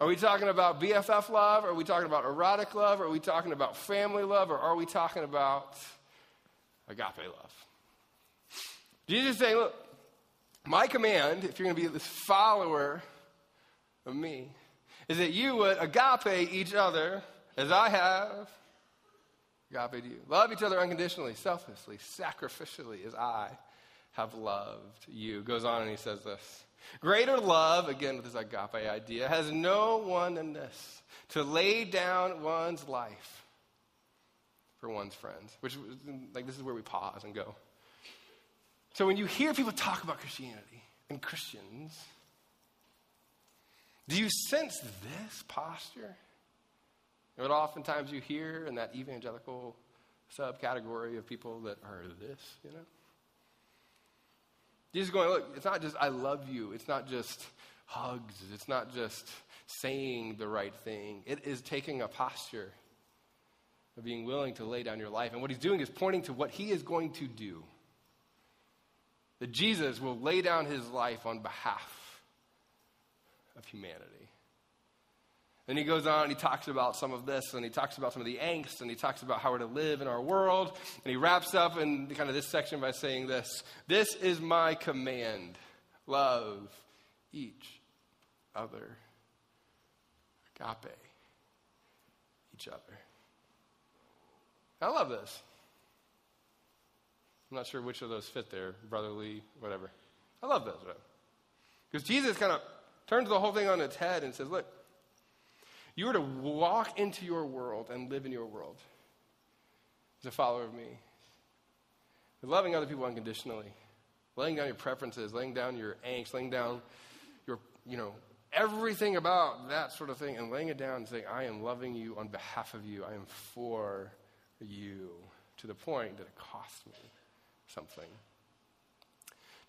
Are we talking about BFF love? Are we talking about erotic love? Are we talking about family love? Or are we talking about agape love? Jesus is saying, look, my command, if you're going to be this follower of me, is that you would agape each other as I have agape you. Love each other unconditionally, selflessly, sacrificially as I have loved you. Goes on and he says this. Greater love, again with this agape idea, has no one than this to lay down one's life for one's friends. Which, like, this is where we pause and go. So when you hear people talk about Christianity and Christians, do you sense this posture? What oftentimes you hear in that evangelical subcategory of people that are this, you know? Jesus going, look, it's not just I love you. It's not just hugs. It's not just saying the right thing. It is taking a posture of being willing to lay down your life. And what he's doing is pointing to what he is going to do. That Jesus will lay down his life on behalf of humanity. Then he goes on, and he talks about some of this, and he talks about some of the angst, and he talks about how we're to live in our world. And he wraps up in kind of this section by saying this This is my command love each other. Agape each other. I love this. I'm not sure which of those fit there, brotherly, whatever. I love those, right? Because Jesus kind of turns the whole thing on its head and says, Look, you are to walk into your world and live in your world as a follower of me. Loving other people unconditionally, laying down your preferences, laying down your angst, laying down your, you know, everything about that sort of thing, and laying it down and saying, I am loving you on behalf of you. I am for you to the point that it costs me something.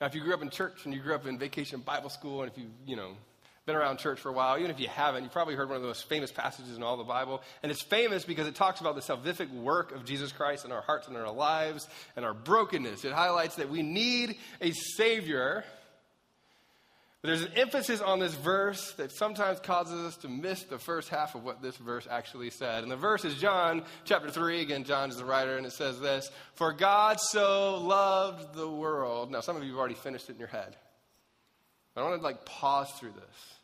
Now, if you grew up in church and you grew up in vacation Bible school, and if you, you know, been around church for a while, even if you haven't, you've probably heard one of the most famous passages in all the Bible. And it's famous because it talks about the salvific work of Jesus Christ in our hearts and in our lives and our brokenness. It highlights that we need a Savior. But there's an emphasis on this verse that sometimes causes us to miss the first half of what this verse actually said. And the verse is John chapter 3. Again, John is the writer, and it says this For God so loved the world. Now, some of you have already finished it in your head. I want to like pause through this.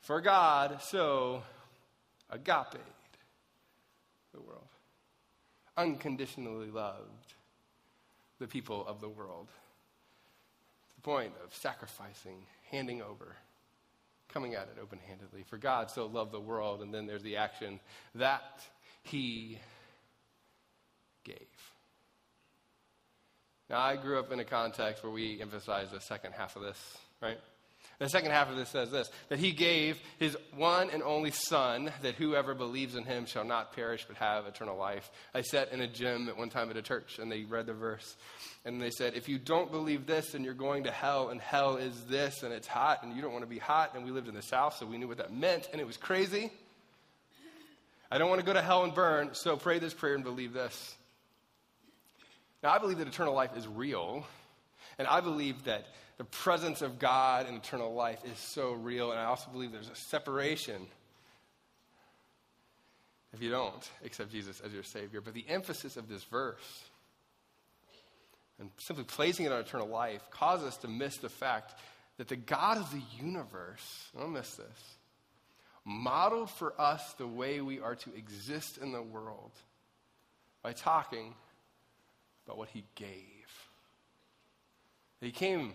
For God so agape the world, unconditionally loved the people of the world. The point of sacrificing, handing over, coming at it open handedly. For God so loved the world, and then there's the action that He gave. Now, I grew up in a context where we emphasize the second half of this, right? The second half of this says this that he gave his one and only Son, that whoever believes in him shall not perish but have eternal life. I sat in a gym at one time at a church and they read the verse. And they said, if you don't believe this, then you're going to hell, and hell is this, and it's hot, and you don't want to be hot. And we lived in the South, so we knew what that meant, and it was crazy. I don't want to go to hell and burn, so pray this prayer and believe this. Now, I believe that eternal life is real, and I believe that the presence of God and eternal life is so real, and I also believe there's a separation if you don't accept Jesus as your Savior. But the emphasis of this verse and simply placing it on eternal life causes us to miss the fact that the God of the universe, don't miss this, modeled for us the way we are to exist in the world by talking about what He gave. He came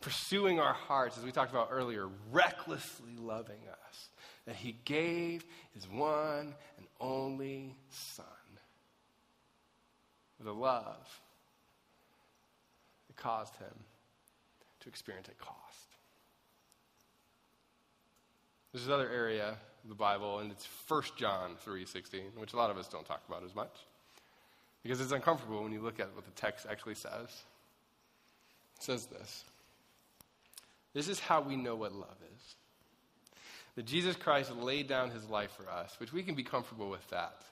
pursuing our hearts, as we talked about earlier, recklessly loving us, that he gave his one and only Son with a love that caused him to experience a cost. There's another area of the Bible, and it's 1 John 3.16, which a lot of us don't talk about as much. Because it's uncomfortable when you look at what the text actually says. It says this. This is how we know what love is. That Jesus Christ laid down his life for us, which we can be comfortable with that.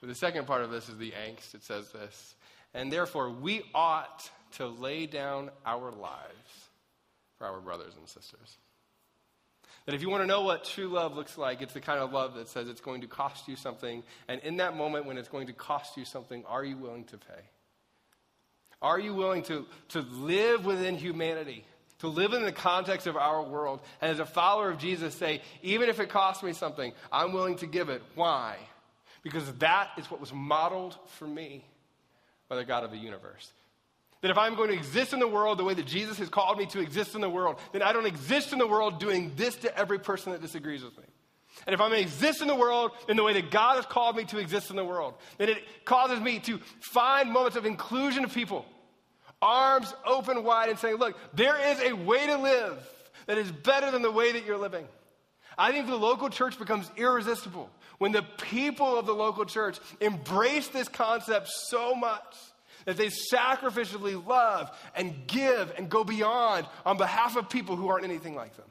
But the second part of this is the angst. It says this. And therefore, we ought to lay down our lives for our brothers and sisters. That if you want to know what true love looks like, it's the kind of love that says it's going to cost you something. And in that moment when it's going to cost you something, are you willing to pay? Are you willing to, to live within humanity? To live in the context of our world, and as a follower of Jesus, say, even if it costs me something, I'm willing to give it. Why? Because that is what was modeled for me by the God of the universe. That if I'm going to exist in the world the way that Jesus has called me to exist in the world, then I don't exist in the world doing this to every person that disagrees with me. And if I'm going to exist in the world in the way that God has called me to exist in the world, then it causes me to find moments of inclusion of people arms open wide and saying, Look, there is a way to live that is better than the way that you're living. I think the local church becomes irresistible when the people of the local church embrace this concept so much that they sacrificially love and give and go beyond on behalf of people who aren't anything like them.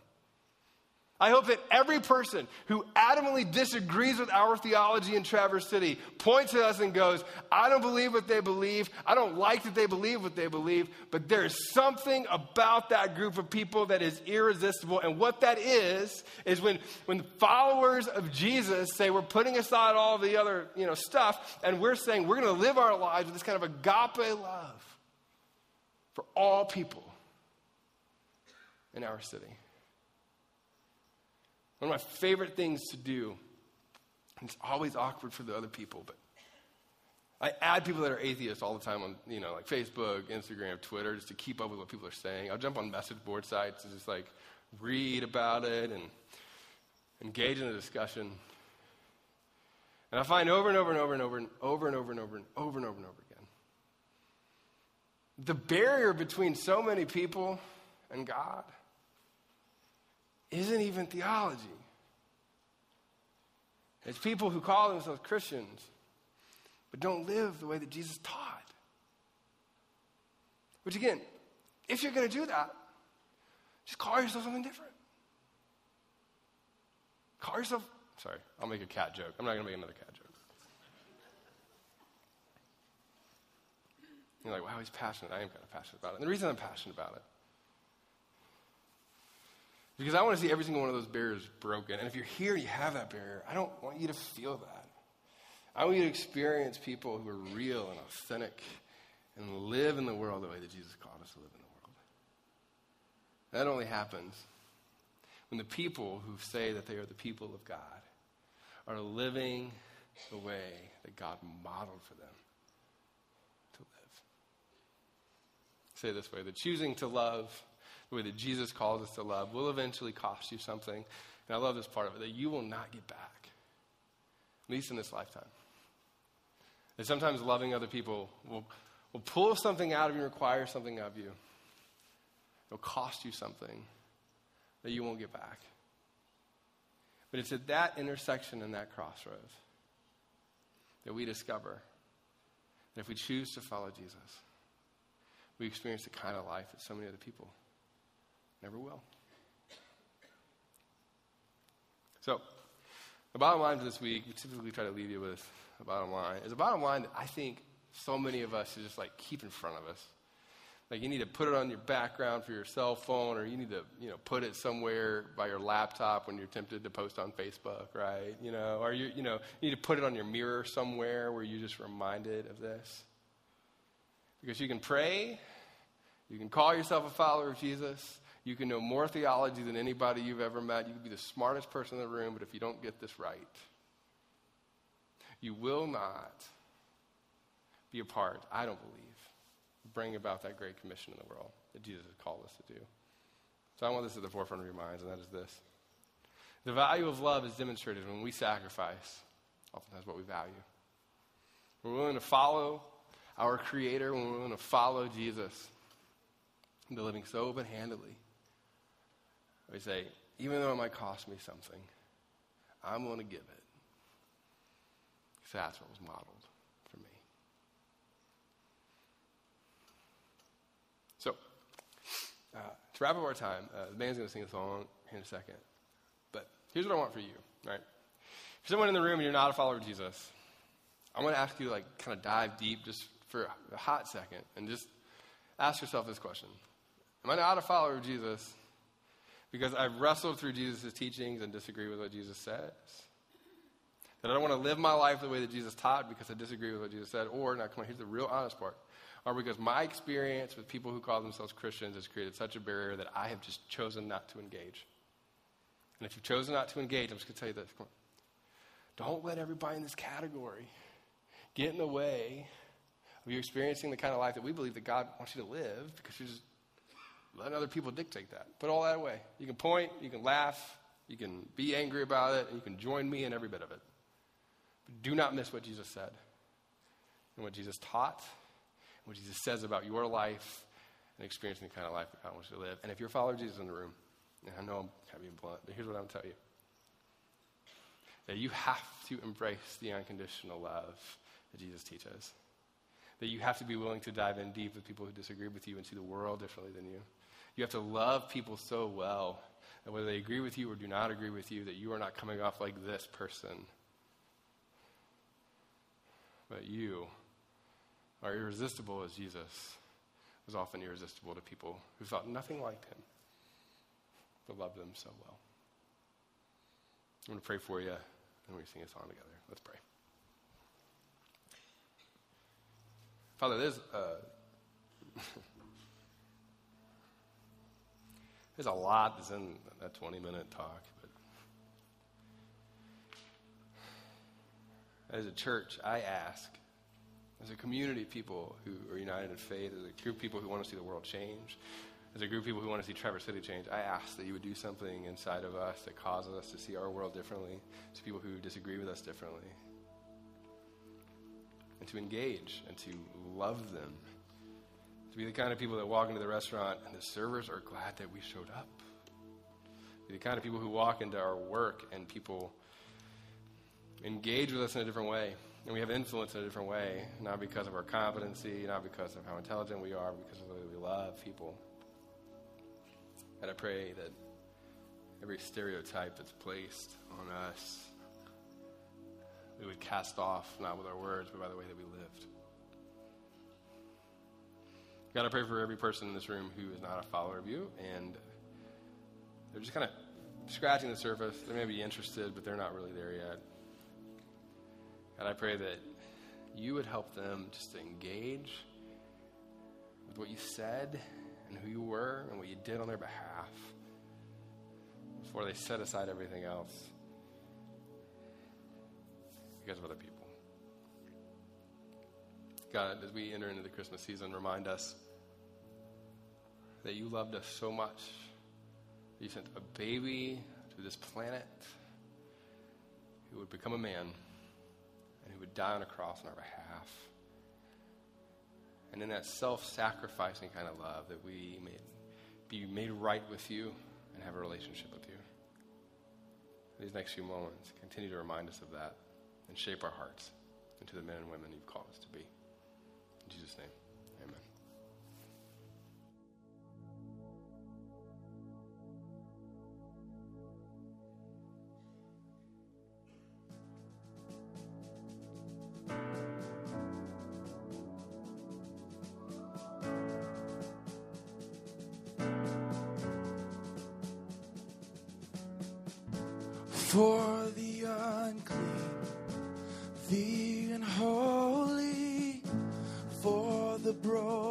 I hope that every person who adamantly disagrees with our theology in Traverse City points at us and goes, I don't believe what they believe. I don't like that they believe what they believe, but there is something about that group of people that is irresistible. And what that is, is when, when followers of Jesus say we're putting aside all the other you know, stuff and we're saying we're going to live our lives with this kind of agape love for all people in our city. One of my favorite things to do, and it's always awkward for the other people, but I add people that are atheists all the time on, you know, like Facebook, Instagram, Twitter, just to keep up with what people are saying. I'll jump on message board sites and just like read about it and engage in a discussion. And I find over and over and over and over and over and over and over and over and over and over again. The barrier between so many people and God isn't even theology. It's people who call themselves Christians, but don't live the way that Jesus taught. Which, again, if you're going to do that, Just call yourself something different. Call yourself, sorry, I'll make a cat joke. I'm not going to make another cat joke. You're like, wow, he's passionate. I am kind of passionate about it. And the reason I'm passionate about it because I want to see every single one of those barriers broken. And if you're here you have that barrier, I don't want you to feel that. I want you to experience people who are real and authentic and live in the world the way that Jesus called us to live in the world. That only happens when the people who say that they are the people of God are living the way that God modeled for them to live. Say this way the choosing to love the way that Jesus calls us to love will eventually cost you something. And I love this part of it that you will not get back, at least in this lifetime. That sometimes loving other people will, will pull something out of you, require something of you. It'll cost you something that you won't get back. But it's at that intersection and that crossroads that we discover that if we choose to follow Jesus, we experience the kind of life that so many other people never will. So, the bottom line for this week, we typically try to leave you with a bottom line, is a bottom line that I think so many of us should just like keep in front of us. Like you need to put it on your background for your cell phone, or you need to, you know, put it somewhere by your laptop when you're tempted to post on Facebook, right? You know, or you, you know, you need to put it on your mirror somewhere where you're just reminded of this. Because you can pray, you can call yourself a follower of Jesus, you can know more theology than anybody you've ever met, you can be the smartest person in the room, but if you don't get this right, you will not be a part, I don't believe, bring about that great commission in the world that Jesus has called us to do. So I want this at the forefront of your minds, and that is this. The value of love is demonstrated when we sacrifice, oftentimes what we value. We're willing to follow our Creator, when we're willing to follow Jesus and into living so open handedly. We say, even though it might cost me something, I'm going to give it. Because that's what was modeled. For me. So, uh, to wrap up our time, uh, the band's going to sing a song in a second. But here's what I want for you, right? If someone in the room and you're not a follower of Jesus, I want to ask you to like kind of dive deep just for a hot second and just ask yourself this question. Am I not a follower of Jesus because I've wrestled through Jesus' teachings and disagree with what Jesus says? That I don't want to live my life the way that Jesus taught because I disagree with what Jesus said? Or, now come on, here's the real honest part or because my experience with people who call themselves Christians has created such a barrier that I have just chosen not to engage. And if you've chosen not to engage, I'm just going to tell you this. Come on. Don't let everybody in this category get in the way of you experiencing the kind of life that we believe that God wants you to live because you're just letting other people dictate that. Put all that away. You can point, you can laugh, you can be angry about it, and you can join me in every bit of it. But do not miss what Jesus said and what Jesus taught what Jesus says about your life and experiencing the kind of life God wants you to live. And if you're a follower of Jesus in the room, and I know I'm kind of blunt, but here's what I'm going to tell you that you have to embrace the unconditional love that Jesus teaches. That you have to be willing to dive in deep with people who disagree with you and see the world differently than you. You have to love people so well that whether they agree with you or do not agree with you, that you are not coming off like this person, but you are irresistible as Jesus was often irresistible to people who thought nothing like him, but loved them so well. I'm going to pray for you, and we sing a song together. Let's pray. Father, there's, uh, there's a lot that's in that 20 minute talk, but as a church, I ask as a community of people who are united in faith, as a group of people who want to see the world change, as a group of people who want to see Traverse City change, I ask that you would do something inside of us that causes us to see our world differently, to people who disagree with us differently, and to engage and to love them. To be the kind of people that walk into the restaurant and the servers are glad that we showed up. Be the kind of people who walk into our work and people engage with us in a different way and we have influence in a different way, not because of our competency, not because of how intelligent we are, but because of the way we love people. And I pray that every stereotype that's placed on us, we would cast off, not with our words, but by the way that we lived. God, I pray for every person in this room who is not a follower of you, and they're just kind of scratching the surface. They may be interested, but they're not really there yet. God, I pray that you would help them just to engage with what you said and who you were and what you did on their behalf before they set aside everything else because of other people. God, as we enter into the Christmas season, remind us that you loved us so much. You sent a baby to this planet who would become a man and who would die on a cross on our behalf. And in that self sacrificing kind of love, that we may be made right with you and have a relationship with you. These next few moments, continue to remind us of that and shape our hearts into the men and women you've called us to be. In Jesus' name, amen. For for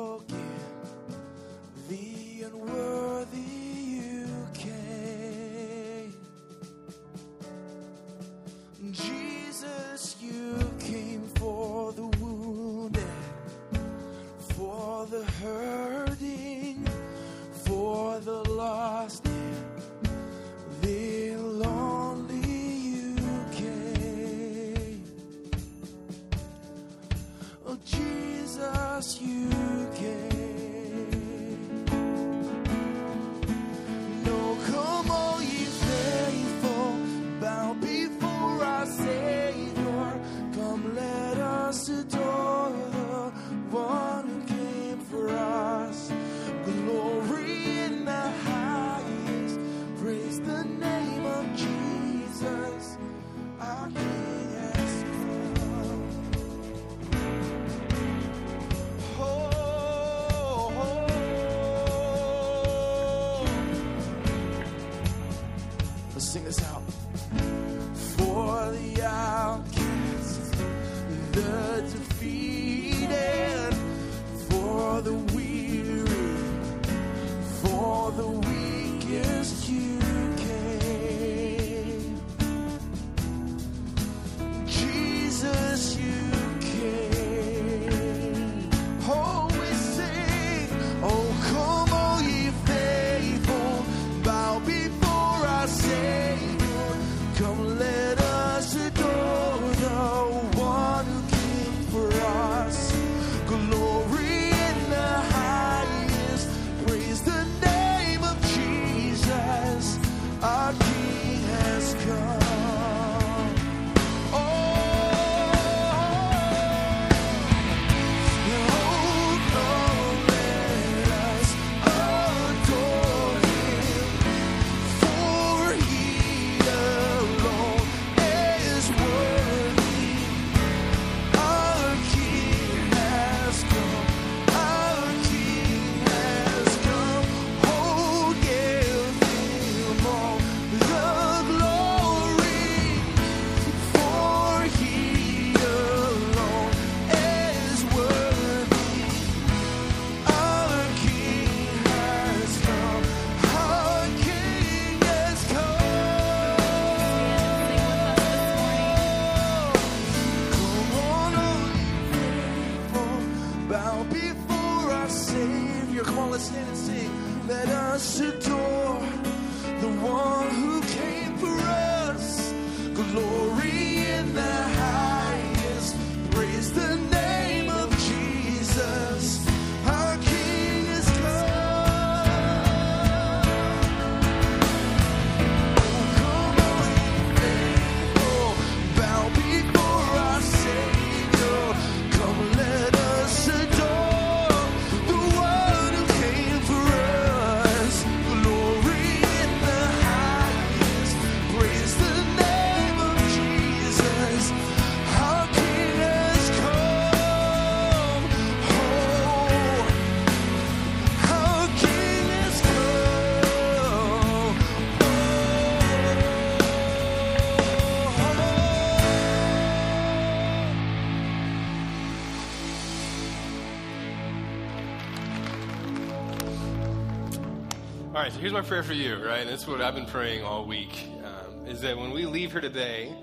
All right, so here's my prayer for you, right? And is what I've been praying all week. Um, is that when we leave here today,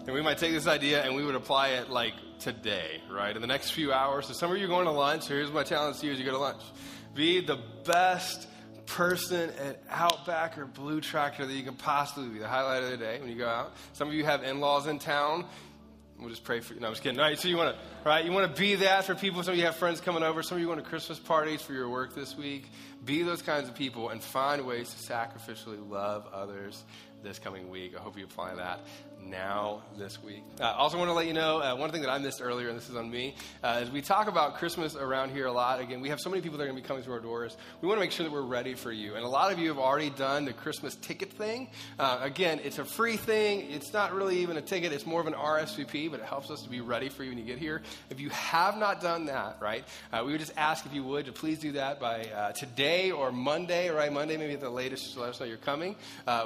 and we might take this idea and we would apply it like today, right? In the next few hours. So some of you are going to lunch. So here's my challenge to you as you go to lunch. Be the best person at Outback or Blue Tractor that you can possibly be. The highlight of the day when you go out. Some of you have in-laws in town. We'll just pray for you. No, I'm just kidding. All right, so you want to, right? You want to be that for people. Some of you have friends coming over. Some of you going to Christmas parties for your work this week. Be those kinds of people and find ways to sacrificially love others this coming week. I hope you apply that now this week. I uh, also want to let you know uh, one thing that I missed earlier, and this is on me, uh, is we talk about Christmas around here a lot. Again, we have so many people that are going to be coming through our doors. We want to make sure that we're ready for you. And a lot of you have already done the Christmas ticket thing. Uh, again, it's a free thing. It's not really even a ticket. It's more of an RSVP, but it helps us to be ready for you when you get here. If you have not done that, right, uh, we would just ask if you would to please do that by uh, today or Monday, right? Monday, maybe at the latest, let us know you're coming.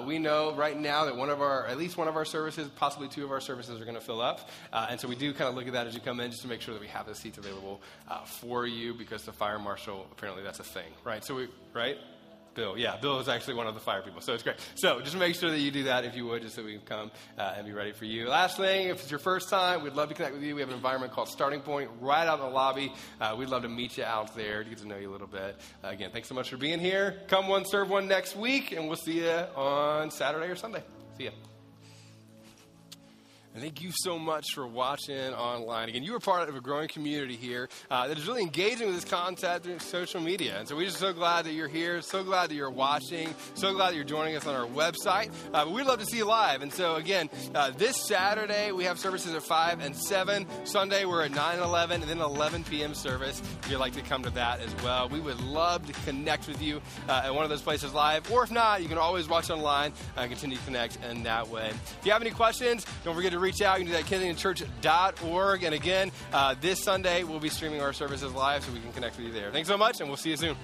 we know right now that one of our, at least one of our services possibly two of our services are going to fill up. Uh, and so we do kind of look at that as you come in just to make sure that we have the seats available uh, for you because the fire marshal, apparently that's a thing, right? So we, right? Bill. Yeah, Bill is actually one of the fire people, so it's great. So just make sure that you do that if you would, just so we can come uh, and be ready for you. Last thing, if it's your first time, we'd love to connect with you. We have an environment called Starting Point right out in the lobby. Uh, we'd love to meet you out there to get to know you a little bit. Uh, again, thanks so much for being here. Come one, serve one next week, and we'll see you on Saturday or Sunday. See ya. And thank you so much for watching online. Again, you are part of a growing community here uh, that is really engaging with this content through social media. And so we're just so glad that you're here, so glad that you're watching, so glad that you're joining us on our website. Uh, but we'd love to see you live. And so, again, uh, this Saturday we have services at 5 and 7. Sunday we're at 9 and 11, and then 11 p.m. service. If you'd like to come to that as well, we would love to connect with you uh, at one of those places live. Or if not, you can always watch online and continue to connect in that way. If you have any questions, don't forget to reach out. You can do that at KensingtonChurch.org. And again, uh, this Sunday, we'll be streaming our services live so we can connect with you there. Thanks so much, and we'll see you soon.